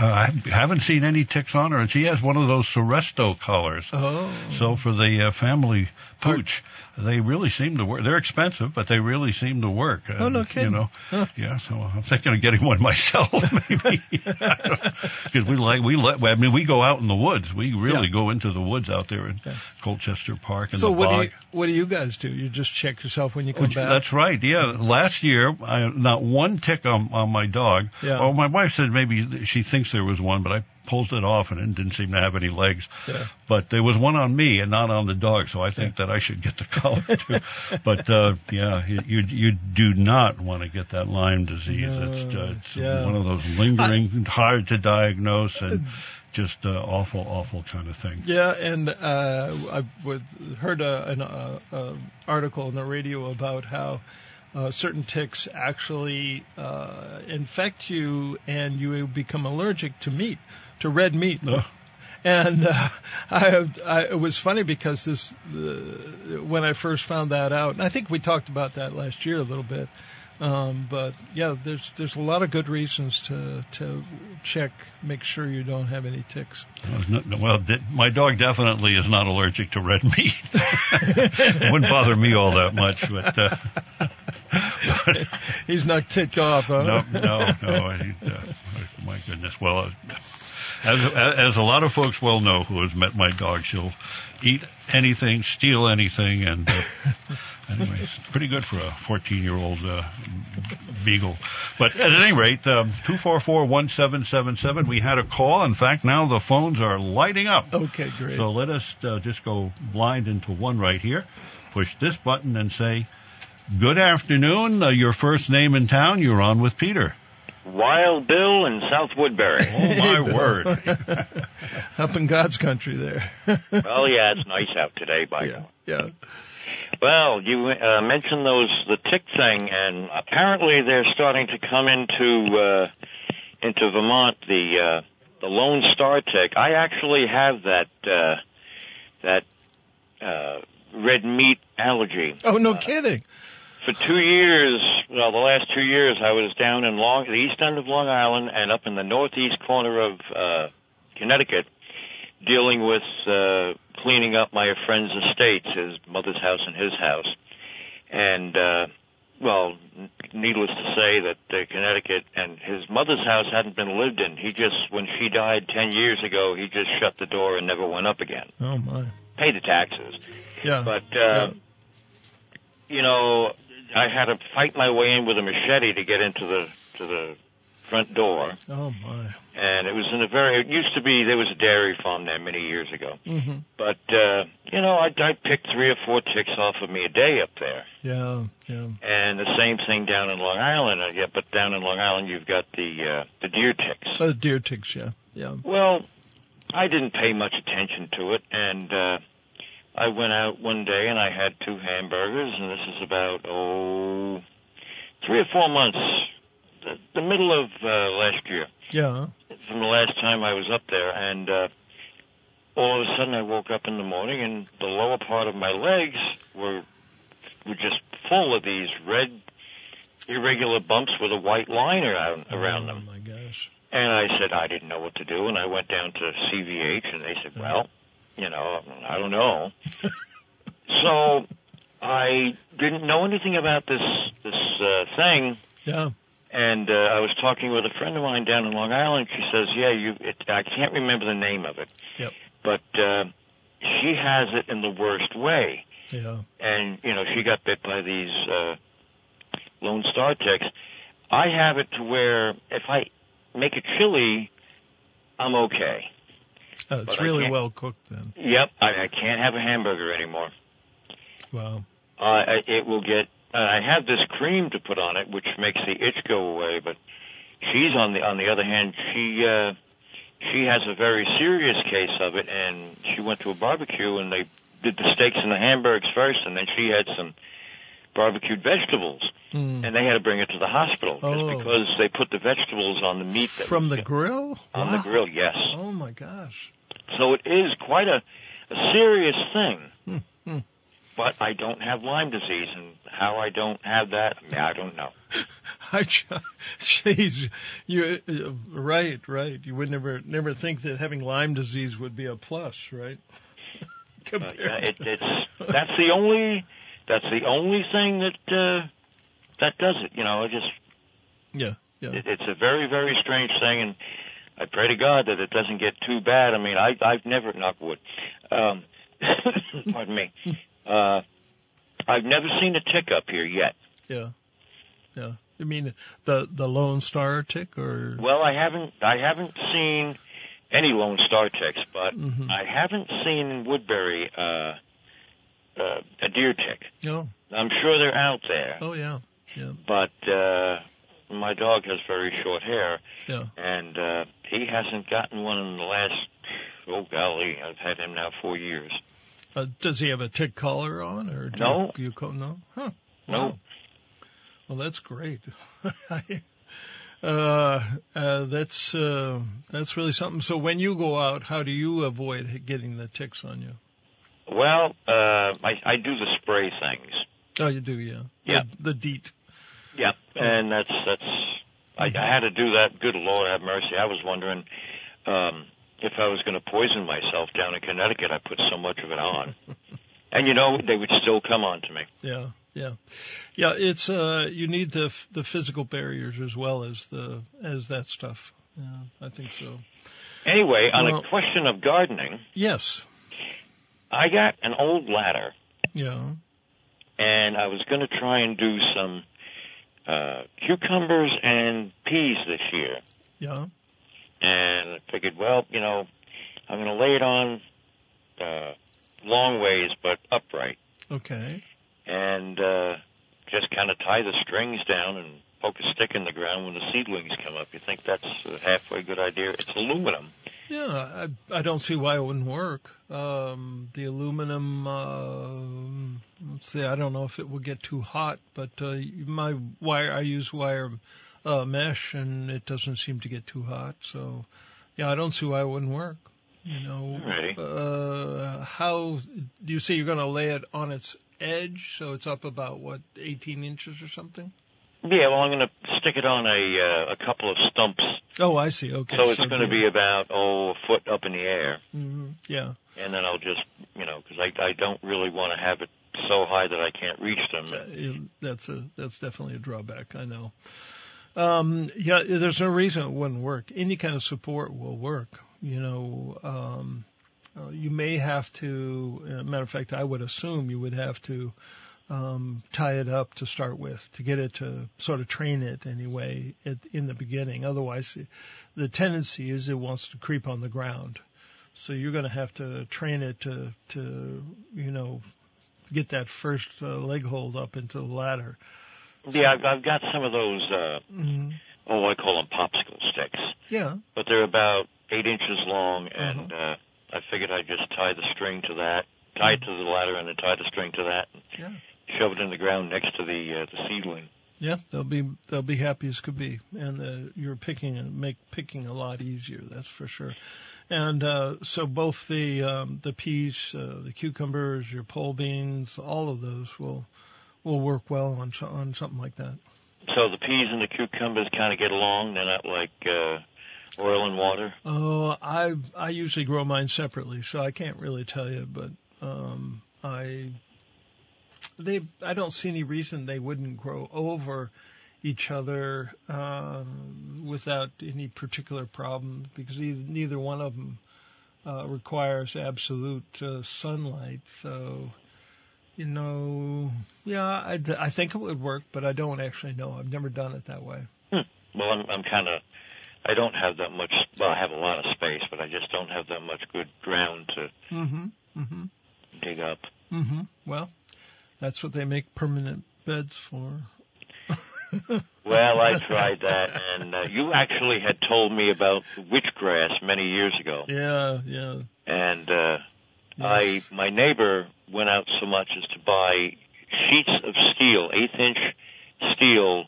Speaker 1: I haven't seen any ticks on her, and she has one of those Seresto collars.
Speaker 2: oh.
Speaker 1: So for the uh, family pooch, they really seem to work. They're expensive, but they really seem to work.
Speaker 2: Oh, no
Speaker 1: Uh,
Speaker 2: kidding.
Speaker 1: You know,
Speaker 2: Huh.
Speaker 1: yeah. So I'm thinking of getting one myself, maybe, because we like we let. I mean, we go out in the woods. We really
Speaker 2: Yeah.
Speaker 1: go into the woods out there in
Speaker 2: Yeah.
Speaker 1: Colchester Park and
Speaker 2: So
Speaker 1: the
Speaker 2: what
Speaker 1: bog.
Speaker 2: do you what do you guys do? You just check yourself when you come back.
Speaker 1: That's right. Yeah. Last year, I, not one tick on, on my dog.
Speaker 2: Yeah.
Speaker 1: Well, my wife said maybe she thinks there was one, but I pulled it off and it didn't seem to have any legs.
Speaker 2: Yeah.
Speaker 1: But there was one on me and not on the dog, so I think that I should get the collar too. but uh, yeah, you, you you do not want to get that Lyme disease.
Speaker 2: No,
Speaker 1: it's uh, it's
Speaker 2: yeah.
Speaker 1: one of those lingering, hard to diagnose, and just uh, awful, awful kind of thing.
Speaker 2: Yeah, and uh, I heard a, an uh, uh, article on the radio about how uh, certain ticks actually uh, infect you, and you become allergic to meat, to red meat.
Speaker 1: Ugh.
Speaker 2: And uh, I, have, I, it was funny because this, uh, when I first found that out, and I think we talked about that last year a little bit. Um, but yeah, there's there's a lot of good reasons to to check, make sure you don't have any ticks.
Speaker 1: Well, my dog definitely is not allergic to red meat. it wouldn't bother me all that much, but uh, but
Speaker 2: He's not ticked off, huh?
Speaker 1: no, no, no. I, uh, my goodness. Well, uh, as as a lot of folks well know who has met my dog, she'll eat anything, steal anything, and uh, anyway, it's pretty good for a 14 year old uh, beagle. But at any rate, um, two four four one seven seven seven. We had a call. In fact, now the phones are lighting up.
Speaker 2: Okay, great.
Speaker 1: So let us uh, just go blind into one right here. Push this button and say, "Good afternoon. Uh, your first name in town. You're on with Peter."
Speaker 6: Wild Bill in South Woodbury.
Speaker 1: Oh my word!
Speaker 2: Up in God's country there.
Speaker 6: well, yeah, it's nice out today, by
Speaker 2: yeah, yeah.
Speaker 6: Well, you uh, mentioned those the tick thing, and apparently they're starting to come into uh, into Vermont. The uh, the Lone Star tick. I actually have that uh, that uh, red meat allergy.
Speaker 2: Oh, no kidding.
Speaker 6: For two years, well, the last two years, I was down in Long, the east end of Long Island, and up in the northeast corner of uh, Connecticut, dealing with uh, cleaning up my friend's estates, his mother's house and his house. And, uh, well, needless to say that uh, Connecticut and his mother's house hadn't been lived in. He just, when she died 10 years ago, he just shut the door and never went up again.
Speaker 2: Oh, my.
Speaker 6: Pay the taxes.
Speaker 2: Yeah.
Speaker 6: But, uh,
Speaker 2: Yeah.
Speaker 6: you know, I had to fight my way in with a machete to get into the, to the front door.
Speaker 2: oh, my.
Speaker 6: And it was in a very, it used to be, there was a dairy farm there many years ago.
Speaker 2: hmm
Speaker 6: But, uh, you know, I, I picked three or four ticks off of me a day up there.
Speaker 2: Yeah, yeah.
Speaker 6: And the same thing down in Long Island. Uh, yeah, but down in Long Island, you've got the, uh, the deer ticks.
Speaker 2: Oh, the deer ticks, yeah. Yeah.
Speaker 6: Well, I didn't pay much attention to it, and uh, I went out one day and I had two hamburgers, and this is about oh, three or four months, the, the middle of uh, last year,
Speaker 2: Yeah.
Speaker 6: from the last time I was up there, and uh, all of a sudden I woke up in the morning and the lower part of my legs were were just full of these red irregular bumps with a white line around around them.
Speaker 2: Oh, my gosh.
Speaker 6: And I said I didn't know what to do, and I went down to CVH, and they said, "Well, you know, I don't know." so I didn't know anything about this this uh, thing,
Speaker 2: Yeah.
Speaker 6: and uh, I was talking with a friend of mine down in Long Island. She says, "Yeah, you." It, I can't remember the name of it,
Speaker 2: Yep.
Speaker 6: but uh, she has it in the worst way,
Speaker 2: Yeah.
Speaker 6: and you know, she got bit by these uh, Lone Star ticks. I have it to where if I make a chili, I'm okay.
Speaker 2: Oh, it's
Speaker 6: But
Speaker 2: really well cooked then.
Speaker 6: Yep, I, I can't have a hamburger anymore.
Speaker 2: Wow.
Speaker 6: Uh, I- it will get. Uh, I have this cream to put on it, which makes the itch go away. But she's on the on the other hand, she uh, she has a very serious case of it, and she went to a barbecue and they did the steaks and the hamburgers first, and then she had some barbecued vegetables,
Speaker 2: Mm.
Speaker 6: and they had to bring it to the hospital just
Speaker 2: Oh.
Speaker 6: because they put the vegetables on the meat that
Speaker 2: From the grill?
Speaker 6: on
Speaker 2: Wow.
Speaker 6: the grill. Yes,
Speaker 2: Oh my gosh.
Speaker 6: so it is quite a, a serious thing.
Speaker 2: Hmm, hmm.
Speaker 6: But I don't have Lyme disease, and how I don't have that, I, mean, I don't know.
Speaker 2: I, jeez, you uh, right, right. You would never never think that having Lyme disease would be a plus, right?
Speaker 6: Uh, yeah, it, it's that's the only that's the only thing that uh, that does it. You know, it just
Speaker 2: yeah, yeah.
Speaker 6: it, it's a very very strange thing, and I pray to God that it doesn't get too bad. I mean, I I've never knock wood. Um, pardon me. Uh, I've never seen a tick up here yet.
Speaker 2: Yeah, yeah. You mean the the Lone Star tick, or
Speaker 6: Well, I haven't I haven't seen any Lone Star ticks, but
Speaker 2: Mhm.
Speaker 6: I haven't seen Woodbury uh, uh, a deer tick.
Speaker 2: no?
Speaker 6: I'm sure they're out there,
Speaker 2: Oh yeah, yeah,
Speaker 6: but uh, my dog has very short hair,
Speaker 2: yeah.
Speaker 6: and uh, he hasn't gotten one in the last. Oh golly, I've had him now four years.
Speaker 2: Uh, does he have a tick collar on, or do
Speaker 6: No.
Speaker 2: You, you co- no? Huh?
Speaker 6: No.
Speaker 2: Well, that's great. uh, uh, that's uh, that's really something. So when you go out, how do you avoid getting the ticks on you?
Speaker 6: Well, uh, I, I do the spray things.
Speaker 2: Oh, you do, yeah.
Speaker 6: Yeah.
Speaker 2: The, the DEET.
Speaker 6: Yeah, and that's that's. I, I had to do that. Good Lord, have mercy. I was wondering um, if I was going to poison myself down in Connecticut. I put so much of it on, and you know they would still come on to me.
Speaker 2: Yeah, yeah, yeah. It's uh, you need the the physical barriers as well as the as that stuff. Yeah, I think so.
Speaker 6: Anyway, on
Speaker 2: Well-
Speaker 6: a question of gardening,
Speaker 2: Yes.
Speaker 6: I got an old ladder,
Speaker 2: Yeah.
Speaker 6: and I was going to try and do some uh, cucumbers and peas this year.
Speaker 2: Yeah.
Speaker 6: and I figured, well, you know, I'm going to lay it on uh, long ways but upright,
Speaker 2: Okay.
Speaker 6: and uh, just kind of tie the strings down and poke a stick in the ground when the seedlings come up. You think that's a halfway good idea? It's aluminum.
Speaker 2: Yeah, I I don't see why it wouldn't work. Um, the aluminum. Uh, let's see. I don't know if it will get too hot, but uh, my wire. I use wire uh, mesh, and it doesn't seem to get too hot. So, yeah, I don't see why it wouldn't work. You know. Uh, how do you say you're going to lay it on its edge, so it's up about what 18 inches or something?
Speaker 6: Yeah, well, I'm going to stick it on a uh, a couple of stumps,
Speaker 2: Oh, I see. Okay.
Speaker 6: so it's going to be about oh a foot up in the air,
Speaker 2: hmm Yeah.
Speaker 6: and then I'll just you know because I I don't really want to have it so high that I can't reach them.
Speaker 2: Uh, that's a that's definitely a drawback. I know. Um, yeah, there's no reason it wouldn't work. Any kind of support will work. You know, um, uh, you may have to. Uh, matter of fact, I would assume you would have to um, tie it up to start with to get it to sort of train it anyway at, in the beginning. Otherwise, the tendency is it wants to creep on the ground. So you're going to have to train it to to you know get that first uh, leg hold up into the ladder.
Speaker 6: Yeah, I've, I've got some of those. Uh,
Speaker 2: hmm
Speaker 6: oh, I call them popsicle sticks.
Speaker 2: Yeah.
Speaker 6: but they're about eight inches long, and uh, I figured I'd just tie the string to that, tie it to the ladder, and then tie the string to that,
Speaker 2: Yeah.
Speaker 6: Shove it in the ground next to the uh, the seedling.
Speaker 2: Yeah, they'll be they'll be happy as could be, and uh, you're picking and make picking a lot easier. That's for sure. And uh, so both the um, the peas, uh, the cucumbers, your pole beans, all of those will will work well on on something like that.
Speaker 6: So the peas and the cucumbers kind of get along. They're not like uh, oil and water.
Speaker 2: Oh, I I usually grow mine separately, so I can't really tell you, but um, I they I don't see any reason they wouldn't grow over each other um, without any particular problem because either, neither one of them uh, requires absolute uh, sunlight. So, you know, yeah, I, I think it would work, but I don't actually know. I've never done it that way.
Speaker 6: Well, I'm, I'm kind of. I don't have that much. Well, I have a lot of space, but I just don't have that much good ground to
Speaker 2: Mm-hmm. Mm-hmm.
Speaker 6: dig up.
Speaker 2: Mm-hmm. Well, that's what they make permanent beds for.
Speaker 6: Well, I tried that, and uh, you actually had told me about witchgrass many years ago.
Speaker 2: Yeah, yeah.
Speaker 6: and uh,
Speaker 2: Yes.
Speaker 6: I my neighbor went out so much as to buy sheets of steel, eighth inch steel,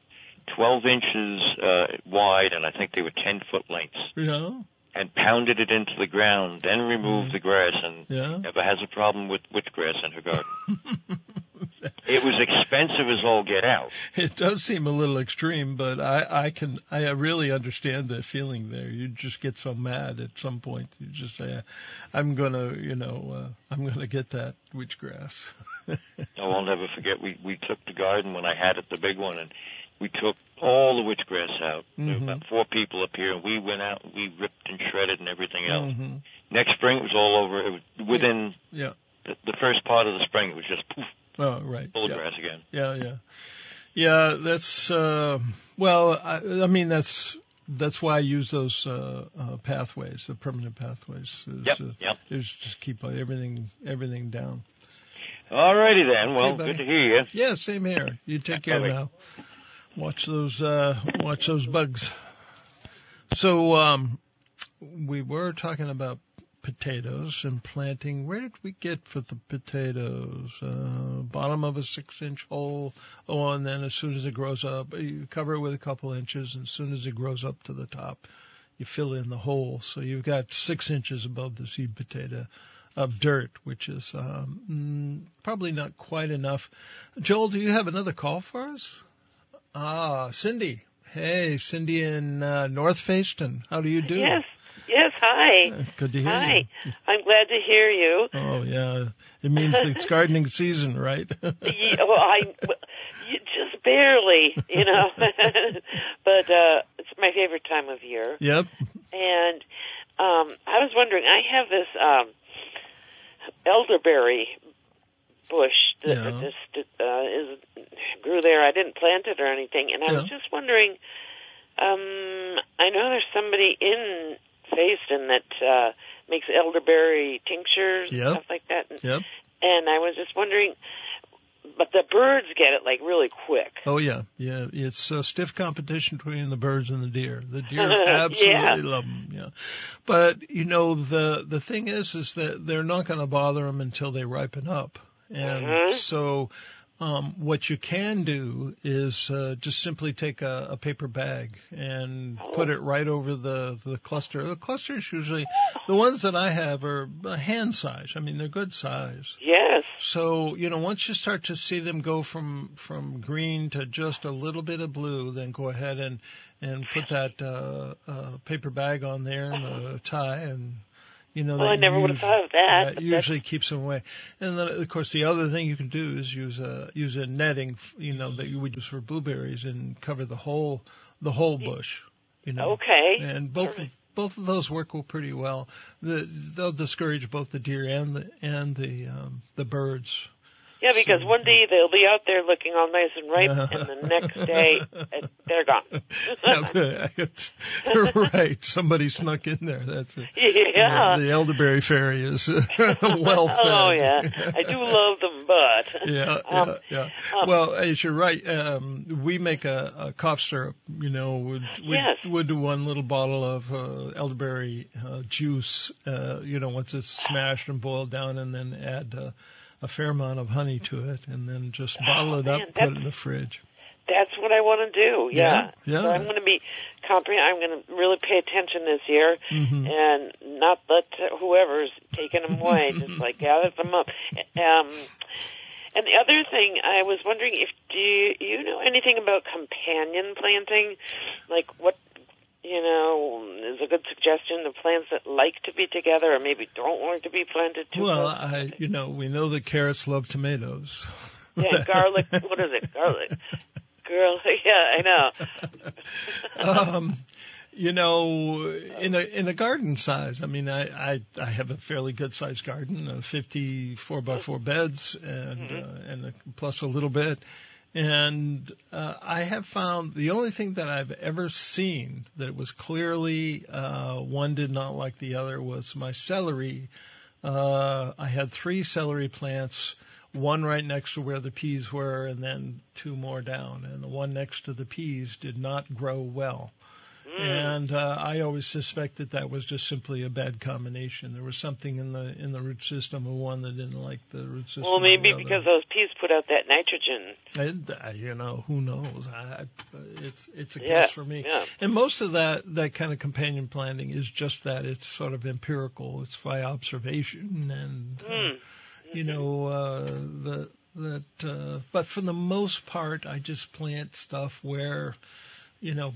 Speaker 6: 12 inches uh, wide, and I think they were 10 foot lengths,
Speaker 2: Yeah.
Speaker 6: and pounded it into the ground, then removed the grass, and
Speaker 2: Yeah.
Speaker 6: never has a problem with witchgrass in her garden. it was expensive as all get out.
Speaker 2: It does seem a little extreme, but I, I can, I really understand the feeling there. You just get so mad at some point. You just say, I'm gonna, you know, uh, I'm gonna get that witchgrass.
Speaker 6: Oh, I'll never forget. We we took the garden when I had it, the big one, and we took all the witchgrass out. There were
Speaker 2: Mhm.
Speaker 6: about four people up here, and we went out, and we ripped and shredded and everything else.
Speaker 2: Mhm.
Speaker 6: Next spring, it was all over. It was within
Speaker 2: Yeah.
Speaker 6: the, the first part of the spring, it was just poof,
Speaker 2: Oh, right.
Speaker 6: of
Speaker 2: yeah.
Speaker 6: grass again.
Speaker 2: Yeah, yeah, yeah. That's uh, well. I, I mean, that's that's why I use those uh, uh, pathways, the permanent pathways. Is,
Speaker 6: Yep,
Speaker 2: uh,
Speaker 6: yep.
Speaker 2: Is just keep everything everything down.
Speaker 6: All righty then. Well,
Speaker 2: buddy.
Speaker 6: good to hear you.
Speaker 2: Yeah, same here. You take care
Speaker 6: Bye-bye.
Speaker 2: now. Watch those uh, watch those bugs. So um, we were talking about potatoes and planting. Where did we get for the potatoes? Uh, bottom of a six inch hole. Oh, and then as soon as it grows up, you cover it with a couple inches, and as soon as it grows up to the top, you fill in the hole. So you've got six inches above the seed potato of dirt, which is um, mm, probably not quite enough. Joel, do you have another call for us? Ah, Cindy. Hey, Cindy in uh, North Fayston. How do you do?
Speaker 7: Yes. Yes. Hi.
Speaker 2: Good to hear
Speaker 7: Hi.
Speaker 2: you. Hi.
Speaker 7: I'm glad to hear you.
Speaker 2: Oh yeah, it means it's gardening season, right?
Speaker 7: Ye- well, I just barely, you know, but uh it's my favorite time of year.
Speaker 2: yep.
Speaker 7: And um I was wondering, I have this um elderberry bush that
Speaker 2: Yeah.
Speaker 7: just uh, is grew there. I didn't plant it or anything, and I was just wondering. Um, I know there's somebody in Fayston that uh, makes elderberry tinctures and
Speaker 2: Yep.
Speaker 7: stuff like that, and,
Speaker 2: Yep.
Speaker 7: and I was just wondering. But the birds get it like really quick.
Speaker 2: Oh yeah, yeah. It's a stiff competition between the birds and the deer. The deer
Speaker 7: Yeah.
Speaker 2: absolutely love them. Yeah, but you know the the thing is, is that they're not going to bother them until they ripen up, and
Speaker 7: Mhm.
Speaker 2: so. Um, what you can do is uh, just simply take a, a paper bag and put it right over the the cluster. The clusters usually, the ones that I have are a hand size. I mean, they're good size.
Speaker 7: Yes.
Speaker 2: So, you know, once you start to see them go from, from green to just a little bit of blue, then go ahead and, and put that, uh, uh, paper bag on there and a tie and, you know,
Speaker 7: Well,
Speaker 2: that
Speaker 7: I never would have thought of that.
Speaker 2: that usually keeps them away. And then, of course, the other thing you can do is use a, use a netting, you know, that you would use for blueberries and cover the whole, the whole bush, you know.
Speaker 7: Okay.
Speaker 2: And both,
Speaker 7: Perfect.
Speaker 2: both of those work well pretty well. The, they'll discourage both the deer and the, and the, um, the birds.
Speaker 7: Yeah, because one day they'll be out there looking all nice and ripe, and the next day they're gone.
Speaker 2: Right. Somebody snuck in there. That's it.
Speaker 7: Yeah.
Speaker 2: The elderberry fairy is well fed.
Speaker 7: Oh yeah, I do love them, but
Speaker 2: Yeah,
Speaker 7: Um,
Speaker 2: yeah, yeah.
Speaker 7: um,
Speaker 2: well, as you're right, um, we make a, a cough syrup. You know, would would
Speaker 7: Yes.
Speaker 2: would do one little bottle of uh, elderberry uh, juice. Uh, you know, once it's smashed and boiled down, and then add uh, a fair amount of honey to it, and then just bottle it up,
Speaker 7: Oh,
Speaker 2: put it in the fridge.
Speaker 7: that's what I want to do. Yeah,
Speaker 2: Yeah,
Speaker 7: So. I'm going to be comprehend. I'm going to really pay attention this year,
Speaker 2: Mhm.
Speaker 7: and not let whoever's taking them away just like gather them up. Um, and the other thing, I was wondering if do you, you know anything about companion planting, like what. You know, is a good suggestion The plants that like to be together or maybe don't want to be planted too
Speaker 2: Well, I, you know, we know that carrots love tomatoes.
Speaker 7: Yeah, garlic. What is it? Garlic. Girl, yeah, I know.
Speaker 2: um, you know, in a in a garden size. I mean, I I, I have a fairly good sized garden, uh, 54 by four beds, and uh, and a, plus a little bit. And uh, I have found the only thing that I've ever seen that was clearly uh, one did not like the other was my celery. Uh, I had three celery plants, one right next to where the peas were, and then two more down. And the one next to the peas did not grow well. And uh, I always suspected that that was just simply a bad combination. There was something in the in the root system of one that didn't like the root system.
Speaker 7: Well, maybe because those peas put out that nitrogen.
Speaker 2: And, uh, you know, who knows? I, I, it's it's a
Speaker 7: Yeah,
Speaker 2: guess for me.
Speaker 7: yeah.
Speaker 2: And most of that that kind of companion planting is just that. It's sort of empirical. It's by observation, and uh,
Speaker 7: Mm.
Speaker 2: you know uh, the that. Uh, but for the most part, I just plant stuff where, you know,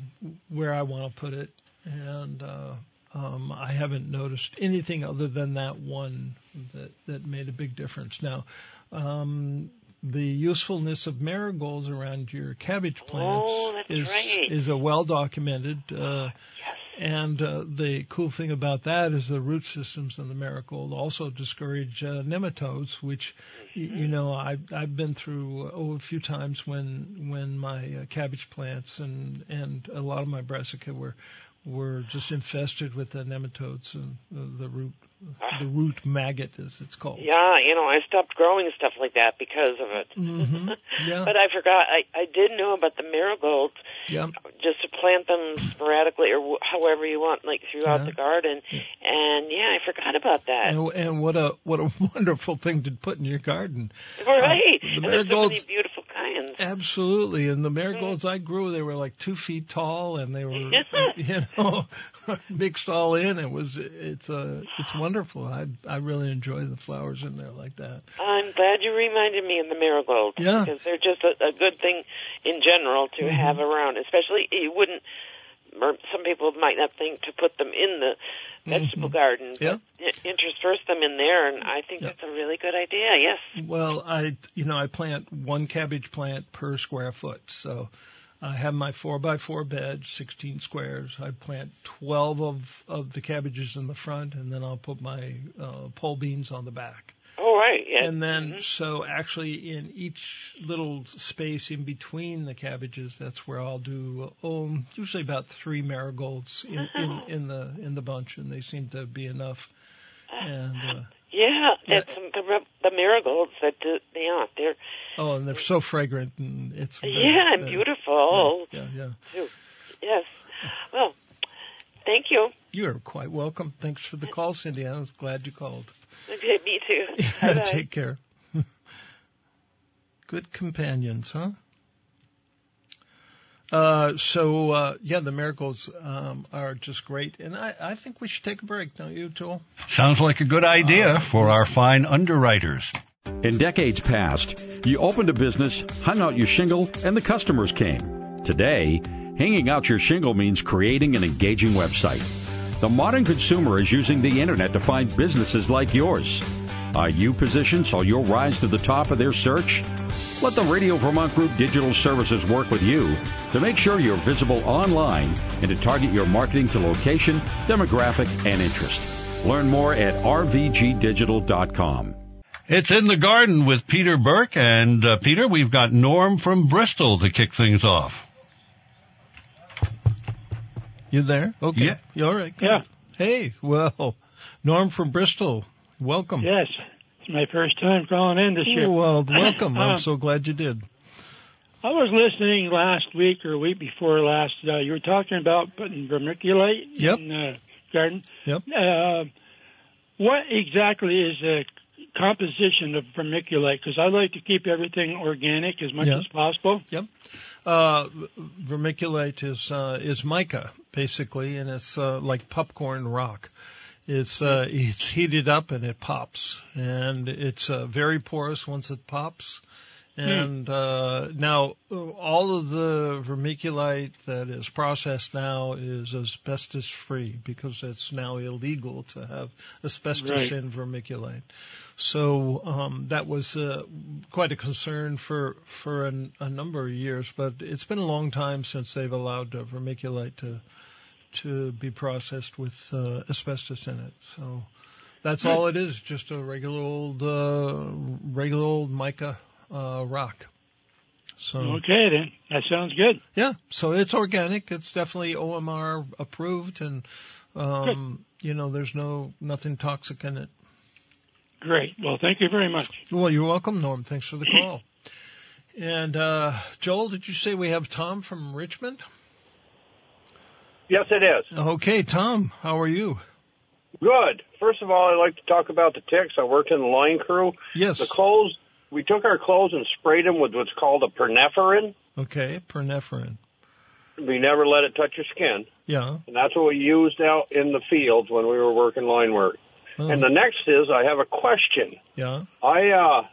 Speaker 2: where I want to put it, and. Uh, um, I haven't noticed anything other than that one that that made a big difference. Now, um, the usefulness of marigolds around your cabbage plants
Speaker 7: Oh,
Speaker 2: is
Speaker 7: right.
Speaker 2: is a well documented. Uh,
Speaker 7: Yes.
Speaker 2: And uh, the cool thing about that is the root systems in the marigold also discourage uh, nematodes, which y you know I've I've been through oh, a few times when when my uh, cabbage plants and and a lot of my brassica were were just infested with the nematodes and the, the root the root maggot as it's called.
Speaker 7: Yeah, you know, I stopped growing stuff like that because of it.
Speaker 2: hmm Yeah.
Speaker 7: But I forgot. I I did know about the marigolds.
Speaker 2: yeah.
Speaker 7: Just to plant them sporadically or however you want, like throughout
Speaker 2: Yeah.
Speaker 7: the garden. And yeah, I forgot about that.
Speaker 2: And, and what a what a wonderful thing to put in your garden.
Speaker 7: right.
Speaker 2: the
Speaker 7: and there's so
Speaker 2: marigolds-
Speaker 7: kinds.
Speaker 2: Absolutely, and the marigolds I grew, they were like two feet tall, and they were, you know, mixed all in. It was, it's a, it's wonderful. I, I really enjoy the flowers in there like that.
Speaker 7: I'm glad you reminded me of the marigolds.
Speaker 2: Yeah.
Speaker 7: Because they're just a, a good thing in general to
Speaker 2: Mm-hmm.
Speaker 7: have around. Especially, you wouldn't, or some people might not think to put them in the vegetable garden.
Speaker 2: Mm-hmm. Yeah.
Speaker 7: But intersperse them in there, and I think
Speaker 2: Yeah.
Speaker 7: that's a really good idea. Yes.
Speaker 2: Well, I, you know, I plant one cabbage plant per square foot, so. I have my four by four bed, 16 squares. I plant 12 of, of the cabbages in the front, and then I'll put my uh, pole beans on the back.
Speaker 7: Oh, right. Yeah.
Speaker 2: And then,
Speaker 7: Mhm.
Speaker 2: so actually, in each little space in between the cabbages, that's where I'll do oh, usually about three marigolds in, in, in the in the bunch, and they seem to be enough. And uh,
Speaker 7: Yeah,
Speaker 2: Yeah.
Speaker 7: it's um, the, the marigolds that do, yeah, they're
Speaker 2: oh, and they're so fragrant, and it's very-
Speaker 7: yeah, and beautiful.
Speaker 2: Yeah, yeah.
Speaker 7: too. Yes. Well, thank you.
Speaker 2: You're quite welcome. Thanks for the call, Cindy. I was glad you called.
Speaker 7: Okay, me too. Bye-bye.
Speaker 2: Take care. Good companions, huh? Uh, so uh, yeah, the miracles um, are just great, and I, I think we should take a break, don't you, Joel?
Speaker 1: Sounds like a good idea for our fine underwriters.
Speaker 8: In decades past, you opened a business, hung out your shingle, and the customers came. Today, hanging out your shingle means creating an engaging website. The modern consumer is using the internet to find businesses like yours. Are you positioned so you'll rise to the top of their search? Let the Radio Vermont Group Digital Services work with you to make sure you're visible online and to target your marketing to location, demographic, and interest. Learn more at rvgdigital.com.
Speaker 1: It's in the garden with Peter Burke, and uh, Peter, we've got Norm from Bristol to kick things off.
Speaker 2: You there? Okay.
Speaker 1: Yeah.
Speaker 2: You all right? Good.
Speaker 9: Yeah.
Speaker 2: Hey, well, Norm from Bristol, welcome.
Speaker 9: Yes, it's my first time calling in this year.
Speaker 2: Oh, well, welcome. I'm
Speaker 9: Um,
Speaker 2: so glad you did.
Speaker 9: I was listening last week or week before last. Uh, you were talking about putting vermiculite
Speaker 2: Yep.
Speaker 9: in the garden.
Speaker 2: Yep.
Speaker 9: Uh, what exactly is the composition of vermiculite? Because I like to keep everything organic as much
Speaker 2: Yeah.
Speaker 9: as possible. Yep.
Speaker 2: Uh, vermiculite is uh, is mica basically, and it's uh, like popcorn rock. It's uh, it's heated up and it pops, and it's uh, very porous once it pops. And uh, now all of the vermiculite that is processed now is asbestos free because it's now illegal to have asbestos
Speaker 9: Right.
Speaker 2: in vermiculite. So um, that was uh, quite a concern for for an, a number of years, but it's been a long time since they've allowed uh, vermiculite to to be processed with uh, asbestos in it. So that's all it is, just a regular old uh, regular old mica uh, rock. So
Speaker 9: Okay, then that sounds good.
Speaker 2: yeah, so it's organic. It's definitely OMRI approved, and um, you know there's no nothing toxic in it.
Speaker 9: Great. Well, thank you very much.
Speaker 2: Well, you're welcome, Norm. Thanks for the call. And uh, Joel, did you say we have Tom from Richmond?
Speaker 10: Yes, it is.
Speaker 2: Okay, Tom, how are you?
Speaker 10: Good. First of all, I'd like to talk about the ticks. I worked in the line crew.
Speaker 2: Yes.
Speaker 10: The clothes, we took our clothes and sprayed them with what's called a perneferin.
Speaker 2: Okay, perneferin.
Speaker 10: We never let it touch your skin.
Speaker 2: Yeah.
Speaker 10: And that's what we used out in the fields when we were working line work.
Speaker 2: Oh,
Speaker 10: And the next is, I have a question.
Speaker 2: yeah,
Speaker 10: I uh,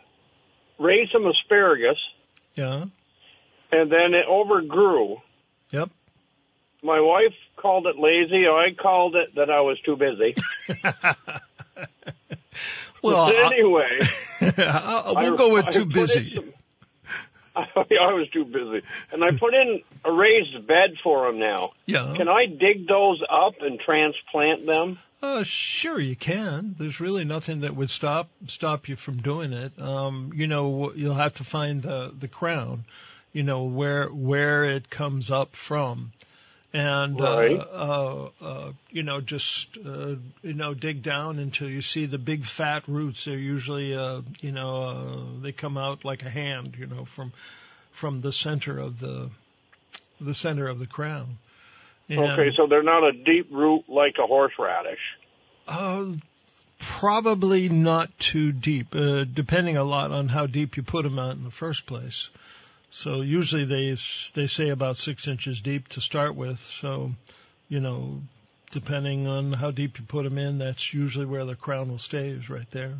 Speaker 10: raised some asparagus,
Speaker 2: yeah.
Speaker 10: and then it overgrew.
Speaker 2: Yep.
Speaker 10: My wife called it lazy. I called it that I was too busy.
Speaker 2: Well,
Speaker 10: But anyway,
Speaker 2: I- we'll
Speaker 10: I-
Speaker 2: go with
Speaker 10: I
Speaker 2: too busy.
Speaker 10: some- I was too busy, and I put in a raised bed for them now.
Speaker 2: Yeah.
Speaker 10: Can I dig those up and transplant them?
Speaker 2: Uh, sure, you can. There's really nothing that would stop stop you from doing it. Um, you know, you'll have to find the the crown. You know where where it comes up from, and
Speaker 10: Right.
Speaker 2: uh, uh, uh, you know just uh, you know dig down until you see the big fat roots. They're usually uh, you know uh, they come out like a hand. You know from from the center of the the center of the crown. And-
Speaker 10: Okay, so they're not a deep root like a horseradish.
Speaker 2: Uh, probably not too deep, uh, depending a lot on how deep you put them out in the first place. So usually they they say about six inches deep to start with. So, you know, depending on how deep you put them in, that's usually where the crown will stay. Is right there.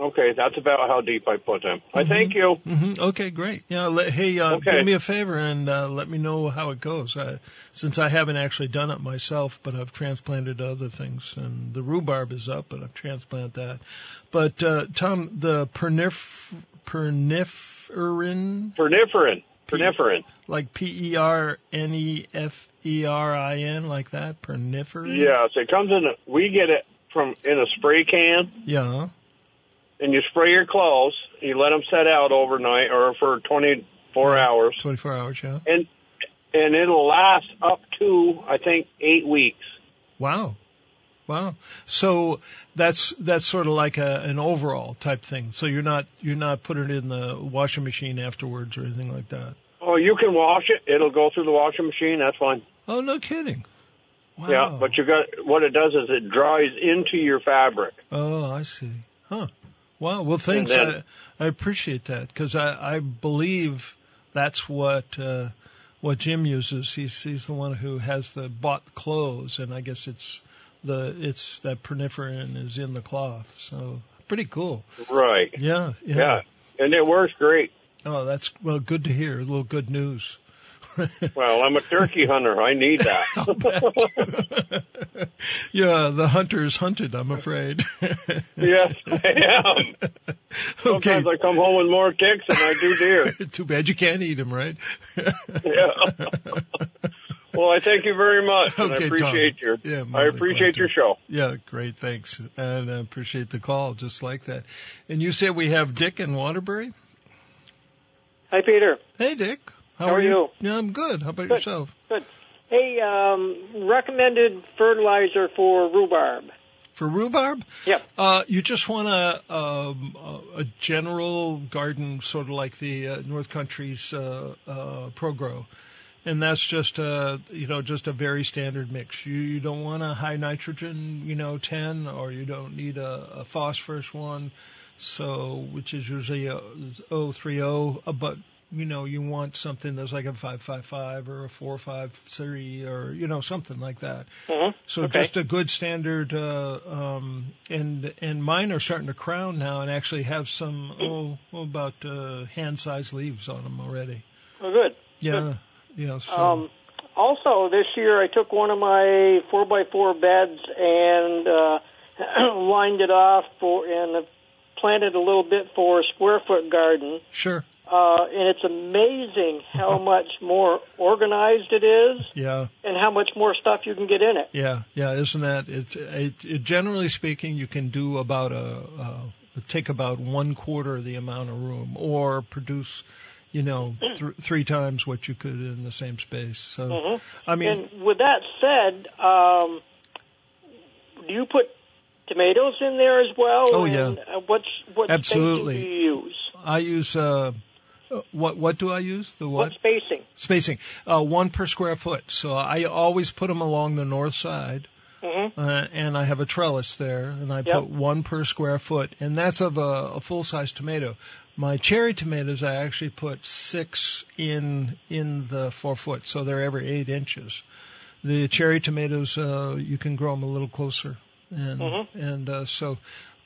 Speaker 10: Okay, that's about how deep I put them. I thank you.
Speaker 2: hmm Okay, great. Yeah. Let, hey, uh,
Speaker 10: Okay.
Speaker 2: do me a favor and uh, let me know how it goes. I, since I haven't actually done it myself, but I've transplanted other things, and the rhubarb is up, but I've transplanted that. But uh, Tom, the pernif perniferin,
Speaker 10: Perniferin. Perniferin.
Speaker 2: like P E R N E F E R I N, like that, perniferin.
Speaker 10: Yes, it comes in. A, we get it from in a spray can,
Speaker 2: Yeah.
Speaker 10: And you spray your clothes. You let them set out overnight or for 24 hours,
Speaker 2: Twenty-four hours. Yeah.
Speaker 10: and and it'll last up to I think eight weeks.
Speaker 2: Wow. Wow. So that's that's sort of like a an overall type thing. So you're not you're not putting it in the washing machine afterwards or anything like that.
Speaker 10: Oh, you can wash it. It'll go through the washing machine. That's fine.
Speaker 2: Oh, no kidding. Wow.
Speaker 10: Yeah, but you got what it does is it dries into your fabric.
Speaker 2: Oh, I see. Huh. Wow. Well, thanks.
Speaker 10: Then-
Speaker 2: I, I appreciate that because I, I believe that's what uh, what Jim uses. He's he's the one who has the bought clothes, and I guess it's the it's that perniferin is in the cloth. So pretty cool.
Speaker 10: Right.
Speaker 2: Yeah. Yeah.
Speaker 10: Yeah, and it works great.
Speaker 2: Oh, that's well, good to hear. A little good news.
Speaker 10: Well, I'm a turkey hunter. I need that.
Speaker 2: yeah, the hunter's hunted. I'm afraid.
Speaker 10: yes, I am.
Speaker 2: okay.
Speaker 10: Sometimes I come home with more ticks than I do deer.
Speaker 2: Too bad you can't eat them, right?
Speaker 10: Yeah. Well, I thank you very much, and
Speaker 2: Okay,
Speaker 10: I
Speaker 2: Tom.
Speaker 10: appreciate your.
Speaker 2: Yeah,
Speaker 10: I appreciate your show.
Speaker 2: Yeah, great. Thanks, and I appreciate the call, just like that. And you said we have Dick in Waterbury.
Speaker 11: Hi, Peter.
Speaker 2: Hey, Dick. How,
Speaker 11: How are you?
Speaker 2: Yeah, I'm good. How about
Speaker 11: Good.
Speaker 2: yourself?
Speaker 11: Good. Hey, um, recommended fertilizer for rhubarb.
Speaker 2: For rhubarb?
Speaker 11: Yep.
Speaker 2: Uh, you just want a, um, a a general garden, sort of like the uh, North Country's uh, uh, Pro-Gro, and that's just a you know just a very standard mix. You you don't want a high nitrogen, you know, ten, or you don't need a, a phosphorus one, so which is usually a 030, uh, but you know you want something that's like a five five five or a four five three or you know something like that.
Speaker 11: Mm-hmm.
Speaker 2: So
Speaker 11: Okay.
Speaker 2: just a good standard, uh, um, and and mine are starting to crown now and actually have some oh, oh about uh, hand-sized leaves on them already.
Speaker 11: Oh, good.
Speaker 2: Yeah, yeah. So
Speaker 11: Um, also, this year I took one of my four by four beds and uh, lined it off for and planted a little bit for a square foot garden.
Speaker 2: sure,
Speaker 11: Uh, and it's amazing how much more organized it is
Speaker 2: yeah,
Speaker 11: and how much more stuff you can get in it.
Speaker 2: yeah, yeah. Isn't that it's it, it? Generally speaking, you can do about a uh, take about one quarter the amount of room or produce. You know, th- three times what you could in the same space. So,
Speaker 11: Mhm.
Speaker 2: I mean,
Speaker 11: and with that said, um, do you put tomatoes in there as well?
Speaker 2: Oh, yeah.
Speaker 11: Uh, what's what
Speaker 2: Absolutely.
Speaker 11: do you use?
Speaker 2: I use uh, what what do I use? The
Speaker 11: What
Speaker 2: what?
Speaker 11: spacing?
Speaker 2: Spacing, uh, one per square foot. So I always put them along the north side.
Speaker 11: Mm-hmm.
Speaker 2: Uh, and I have a trellis there, and I
Speaker 11: Yep.
Speaker 2: put one per square foot, and that's of a, a full-size tomato. My cherry tomatoes, I actually put six in in the four foot, so they're every eight inches. The cherry tomatoes, uh, you can grow them a little closer, and
Speaker 11: Mhm.
Speaker 2: and uh, so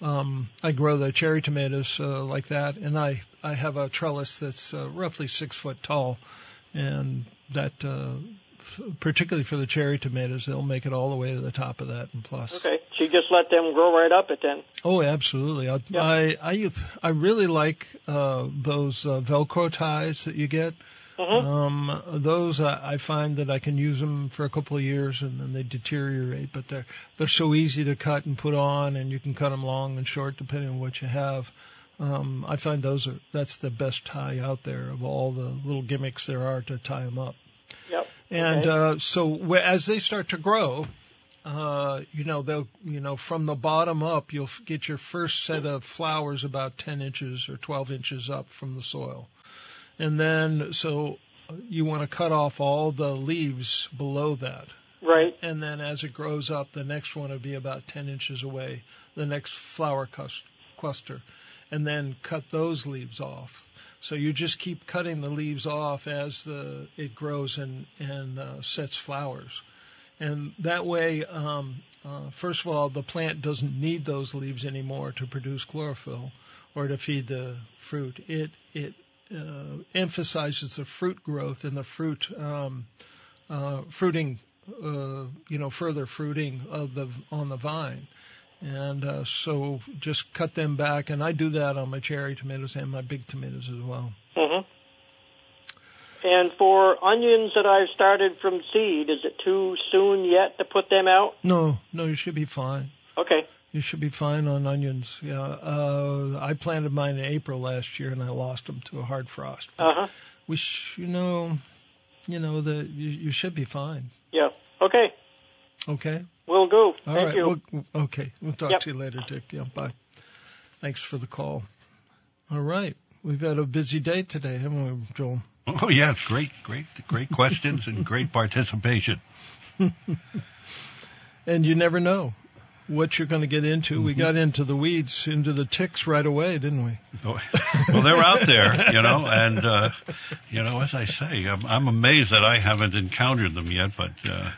Speaker 2: um, I grow the cherry tomatoes uh, like that, and I I have a trellis that's uh, roughly six foot tall, and that uh, f- particularly for the cherry tomatoes, they'll make it all the way to the top of that and plus.
Speaker 11: Okay, so you just let them grow right up it then.
Speaker 2: Oh, absolutely. I I I, I really like uh, those uh, Velcro ties that you get.
Speaker 11: Mhm.
Speaker 2: Um, those I, I find that I can use them for a couple of years and then they deteriorate, but they're they're so easy to cut and put on, and you can cut them long and short depending on what you have. Um, I find those are that's the best tie out there of all the little gimmicks there are to tie them up.
Speaker 11: Yep.
Speaker 2: And
Speaker 11: Okay.
Speaker 2: uh, so as they start to grow, uh, you know they'll you know from the bottom up you'll get your first set of flowers about 10 inches or 12 inches up from the soil, and then so you want to cut off all the leaves below that.
Speaker 11: Right.
Speaker 2: And then as it grows up, the next one will be about 10 inches away, the next flower cluster, and then cut those leaves off. So you just keep cutting the leaves off as the it grows and and uh, sets flowers, and that way, um, uh, first of all, the plant doesn't need those leaves anymore to produce chlorophyll or to feed the fruit. It it uh, emphasizes the fruit growth and the fruit um, uh, fruiting, uh, you know, further fruiting of the on the vine. And uh, so just cut them back, and I do that on my cherry tomatoes and my big tomatoes as well.
Speaker 11: hmm And for onions that I've started from seed, is it too soon yet to put them out?
Speaker 2: No, no, you should be fine.
Speaker 11: Okay.
Speaker 2: You should be fine on onions. Yeah, uh, I planted mine in April last year, and I lost them to a hard frost.
Speaker 11: Uh huh.
Speaker 2: We, sh- you know, you know that you, you should be fine.
Speaker 11: Yeah. Okay.
Speaker 2: Okay.
Speaker 11: We'll go.
Speaker 2: All
Speaker 11: Thank
Speaker 2: right.
Speaker 11: you.
Speaker 2: Well, okay. We'll talk
Speaker 11: Yep.
Speaker 2: to you later, Dick. Yeah. Bye. Thanks for the call. All right. We've had a busy day today, haven't we, Joel?
Speaker 1: Oh yes, great, great, great questions and great participation.
Speaker 2: And you never know what you're going to get into. We got into the weeds, into the ticks right away, didn't we?
Speaker 1: Oh, Well, they're out there, you know, and uh, you know, as I say, I'm, I'm amazed that I haven't encountered them yet. But uh,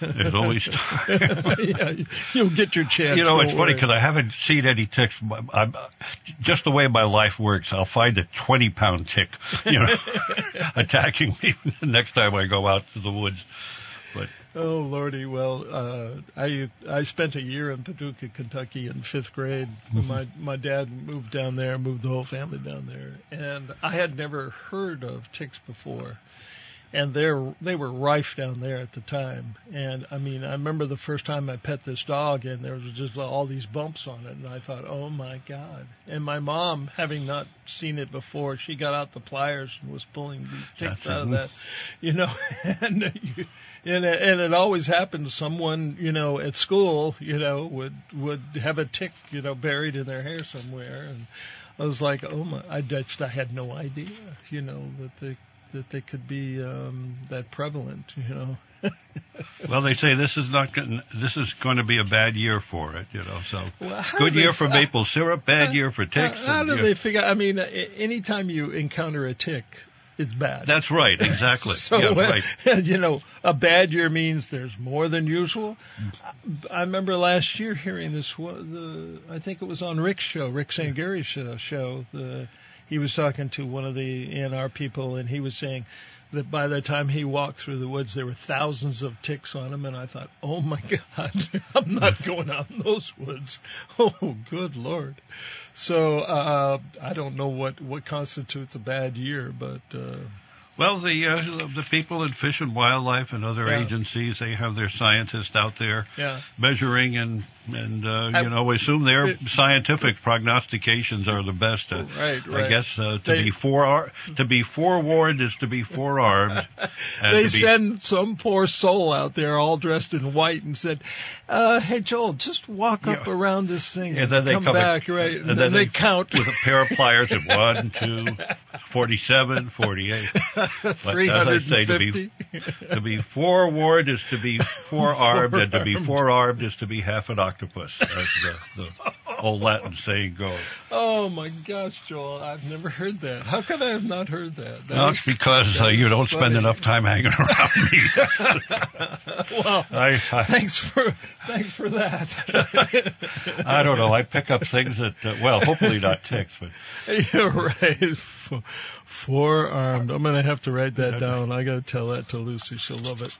Speaker 1: there's always
Speaker 2: yeah, you'll get your chance.
Speaker 1: You know, it's funny because I haven't seen any ticks. I'm, just the way my life works, I'll find a 20 pound tick, you know, attacking me the next time I go out to the woods. But
Speaker 2: Oh lordy, well, uh, I I spent a year in Paducah, Kentucky, in fifth grade. my my dad moved down there, moved the whole family down there, and I had never heard of ticks before, and they they were rife down there at the time. And I mean, I remember the first time I pet this dog, and there was just all these bumps on it, and I thought, oh my god. And my mom, having not seen it before, she got out the pliers and was pulling these ticks out of that, you know, and you, and it, and it always happened. Someone, you know, at school, you know, would would have a tick, you know, buried in their hair somewhere, and I was like, oh my, I just I had no idea, you know, that they that they could be um, that prevalent, you know.
Speaker 1: well, they say this is not going. This is going to be a bad year for it, you know. So
Speaker 2: Well,
Speaker 1: good year for maple syrup, bad year for ticks.
Speaker 2: How, how do they figure? I mean, anytime you encounter a tick, it's bad.
Speaker 1: That's right, exactly.
Speaker 2: so,
Speaker 1: yeah,
Speaker 2: uh,
Speaker 1: right.
Speaker 2: you know, a bad year means there's more than usual. I remember last year hearing this. The I think it was on Rick's show, Rick Sangary's show. show the, he was talking to one of the ANR people, and he was saying that by the time he walked through the woods, there were thousands of ticks on him, and I thought, oh my God, I'm not going out in those woods. Oh, good Lord. So uh, I don't know what what constitutes a bad year, but. Uh,
Speaker 1: Well, the uh, the people in Fish and Wildlife and other
Speaker 2: Yeah.
Speaker 1: agencies, they have their scientists out there
Speaker 2: Yeah.
Speaker 1: measuring and and uh, you know assume their scientific prognostications are the best. Uh,
Speaker 2: Right,
Speaker 1: I guess uh, to
Speaker 2: They-
Speaker 1: be fore to be forewarned is to be forearmed. and
Speaker 2: they
Speaker 1: be,
Speaker 2: send some poor soul out there all dressed in white and said, uh, "Hey Joel, just walk up around this thing
Speaker 1: and
Speaker 2: and,
Speaker 1: then they
Speaker 2: come
Speaker 1: come
Speaker 2: back,
Speaker 1: in-
Speaker 2: right?"
Speaker 1: and
Speaker 2: And,
Speaker 1: then
Speaker 2: then they
Speaker 1: they-
Speaker 2: count
Speaker 1: with a pair of pliers and one, two, 47, 48. But as I say, to be,
Speaker 2: 350.
Speaker 1: to be forewarned is to be forearmed, and to be
Speaker 2: Forearmed.
Speaker 1: forearmed is to be half an octopus, as the, the old Latin saying goes.
Speaker 2: Oh my gosh, Joel! I've never heard that. How could I have not heard that? That
Speaker 1: No,
Speaker 2: is-
Speaker 1: it's because uh, you don't spend enough time hanging around me.
Speaker 2: well,
Speaker 1: I, I,
Speaker 2: thanks for thanks for that.
Speaker 1: I don't know. I pick up things that, uh, well, hopefully not ticks, but
Speaker 2: You're right. F- Forearmed. I'm going to have to write that down. I got to tell that to Lucy. She'll love it.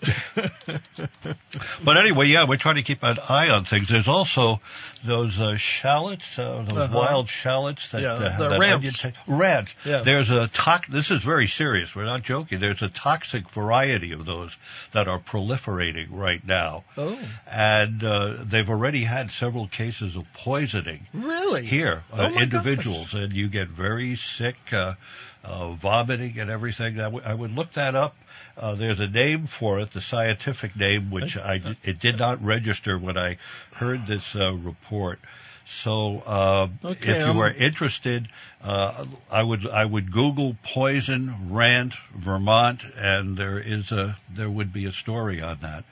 Speaker 1: But anyway, yeah, we're trying to keep an eye on things. There's also those uh, shallots, uh, those
Speaker 2: Uh-huh.
Speaker 1: wild shallots that,
Speaker 2: Yeah,
Speaker 1: uh,
Speaker 2: the
Speaker 1: that
Speaker 2: ramps.
Speaker 1: rams.
Speaker 2: Yeah.
Speaker 1: There's a tox. This is very serious. We're not joking. There's a toxic variety of those that are proliferating right now,
Speaker 2: oh,
Speaker 1: and uh, they've already had several cases of poisoning
Speaker 2: really?
Speaker 1: here,
Speaker 2: Oh,
Speaker 1: uh, individuals, and you get very sick, uh, uh, vomiting and everything. I, w- I would look that up. Uh, there's a name for it, the scientific name, which I it did not register when I heard this uh, report. So, uh,
Speaker 2: Okay,
Speaker 1: if you
Speaker 2: I'm-
Speaker 1: are interested, uh, I would I would Google poison rant Vermont, and there is a there would be a story on that.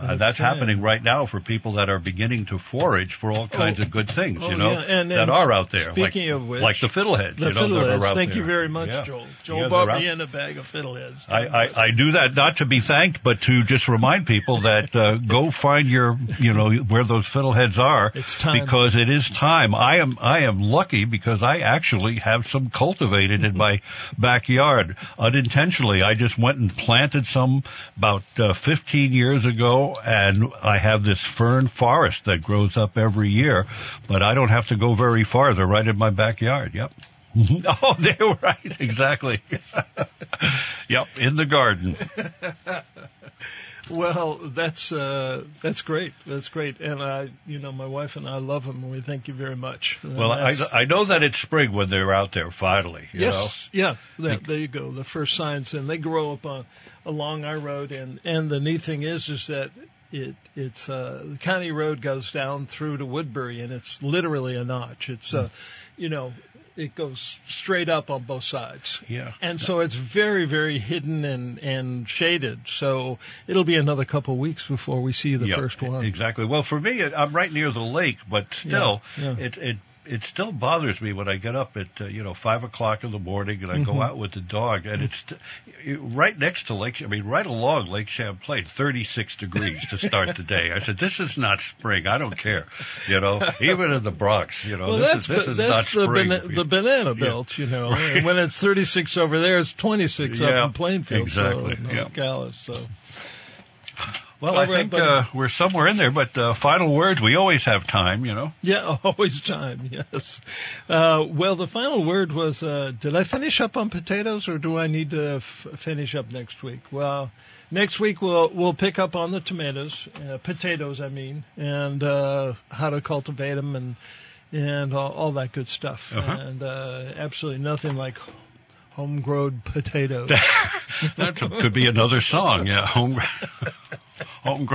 Speaker 1: Uh, That's happening right now for people that are beginning to forage for all kinds
Speaker 2: Oh.
Speaker 1: of good things,
Speaker 2: Oh,
Speaker 1: you know,
Speaker 2: yeah, and-
Speaker 1: that are out there.
Speaker 2: speaking
Speaker 1: like,
Speaker 2: of which-
Speaker 1: like the fiddleheads,
Speaker 2: The
Speaker 1: you know,
Speaker 2: fiddleheads.
Speaker 1: are out
Speaker 2: Thank
Speaker 1: there.
Speaker 2: you very much,
Speaker 1: Yeah.
Speaker 2: Joel. Joel
Speaker 1: they're
Speaker 2: bought me in a bag of fiddleheads.
Speaker 1: I, I, I do that not to be thanked, but to just remind people that uh, go find your, you know, where those fiddleheads are.
Speaker 2: It's time.
Speaker 1: because it is time. I am I am lucky because I actually have some cultivated in my backyard unintentionally. I just went and planted some about uh, 15 years ago, and I have this fern forest that grows up every year. But I don't have to go very far; they're right in my backyard. Yep. Mm-hmm. oh, they were right. Exactly. yep, in the garden.
Speaker 2: Well, that's uh, that's great. That's great, and I, you know, my wife and I love them, and we thank you very much. And
Speaker 1: Well, I, I know that it's spring when they're out there finally. You
Speaker 2: yes, yeah, there, there you go. The first signs, and they grow up on along our road, and and the neat thing is, is that it it's uh, the county road goes down through to Woodbury, and it's literally a notch. It's uh, you know, it goes straight up on both sides.
Speaker 1: Yeah.
Speaker 2: And so it's very, very hidden and, and shaded. So it'll be another couple of weeks before we see the
Speaker 1: Yep,
Speaker 2: first one.
Speaker 1: Exactly. Well, for me, it- I'm right near the lake, but still,
Speaker 2: Yeah, yeah.
Speaker 1: it it it still bothers me when I get up at uh, you know five o'clock in the morning and I go
Speaker 2: Mhm.
Speaker 1: out with the dog, and it's t- right next to Lake. I mean, right along Lake Champlain, 36 degrees to start the day. I said, "This is not spring. I don't care." You know, even in the Bronx, you know,
Speaker 2: well,
Speaker 1: this
Speaker 2: that's
Speaker 1: is this is
Speaker 2: that's
Speaker 1: not
Speaker 2: the
Speaker 1: spring.
Speaker 2: bana- the banana belt, you know.
Speaker 1: Right.
Speaker 2: When it's 36 over there, it's 26
Speaker 1: Yeah,
Speaker 2: up in Plainfield,
Speaker 1: exactly,
Speaker 2: so
Speaker 1: yeah.
Speaker 2: North So
Speaker 1: well,
Speaker 2: All
Speaker 1: I think uh, we're somewhere in there, but uh, final words. We always have time, you know.
Speaker 2: yeah, always time. Yes. Uh, well, the final word was: uh, Did I finish up on potatoes, or do I need to f- finish up next week? Well. Next week we'll we'll pick up on the tomatoes, uh, potatoes I mean, and uh, how to cultivate them and and all, all that good stuff.
Speaker 1: Uh-huh.
Speaker 2: And uh, absolutely nothing like homegrown potatoes.
Speaker 1: That could be another song. Yeah, home, home.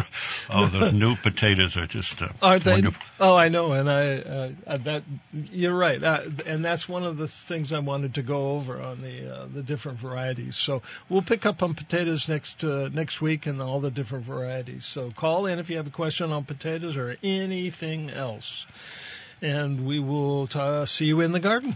Speaker 1: Oh, those new potatoes are just uh,
Speaker 2: Aren't they? Oh, I know, and I uh, that you're right, uh, and that's one of the things I wanted to go over on the uh, the different varieties. So we'll pick up on potatoes next uh, next week and all the different varieties. So call in if you have a question on potatoes or anything else, and we will ta see you in the garden.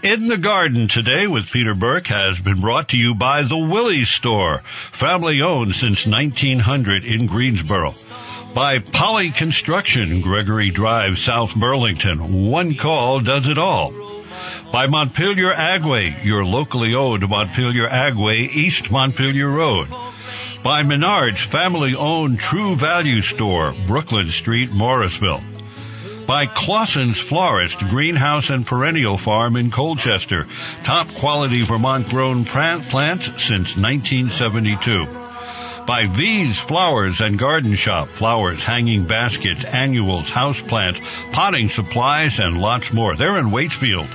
Speaker 1: In the Garden today with Peter Burke has been brought to you by the Willey's Store, family owned since 1900 in Greensboro. By Poly Construction, Gregory Drive, South Burlington. One call does it all. By Montpelier Agway, your locally owned Montpelier Agway, East Montpelier Road. By Menard's family owned True Value Store, Brooklyn Street, Morrisville by Claussen's Florist Greenhouse and Perennial Farm in Colchester. Top quality Vermont grown plants since 1972 by V's Flowers and Garden Shop. Flowers, hanging baskets, annuals, houseplants, potting supplies, and lots more. They're in Waitsfield.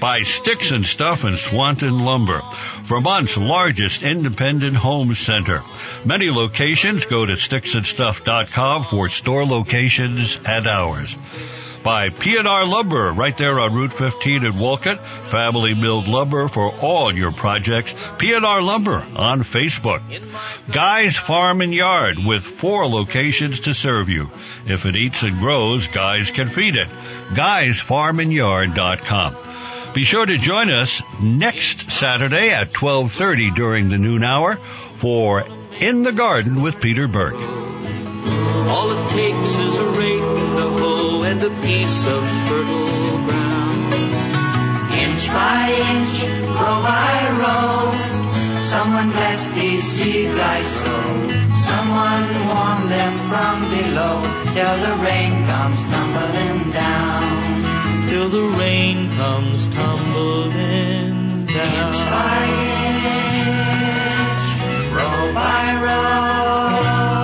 Speaker 1: By Sticks and Stuff and Swanton Lumber. Vermont's largest independent home center. Many locations. Go to sticksandstuff.com for store locations and hours by P&R Lumber right there on Route 15 in Wolcott. Family milled lumber for all your projects. P&R Lumber on Facebook. Guy's Farm and Yard with four locations to serve you. If it eats and grows, Guys can feed it. Guy'sFarmandYard.com. Be sure to join us next Saturday at 12:30 during the noon hour for In the Garden with Peter Burke.
Speaker 12: All it takes is a rake and a hoe and a piece of fertile ground.
Speaker 13: Inch by inch, row by row, someone bless these seeds I sow. Someone warm them from below till the rain comes tumbling down
Speaker 12: till the rain comes tumbling down.
Speaker 13: Inch by inch, row by row.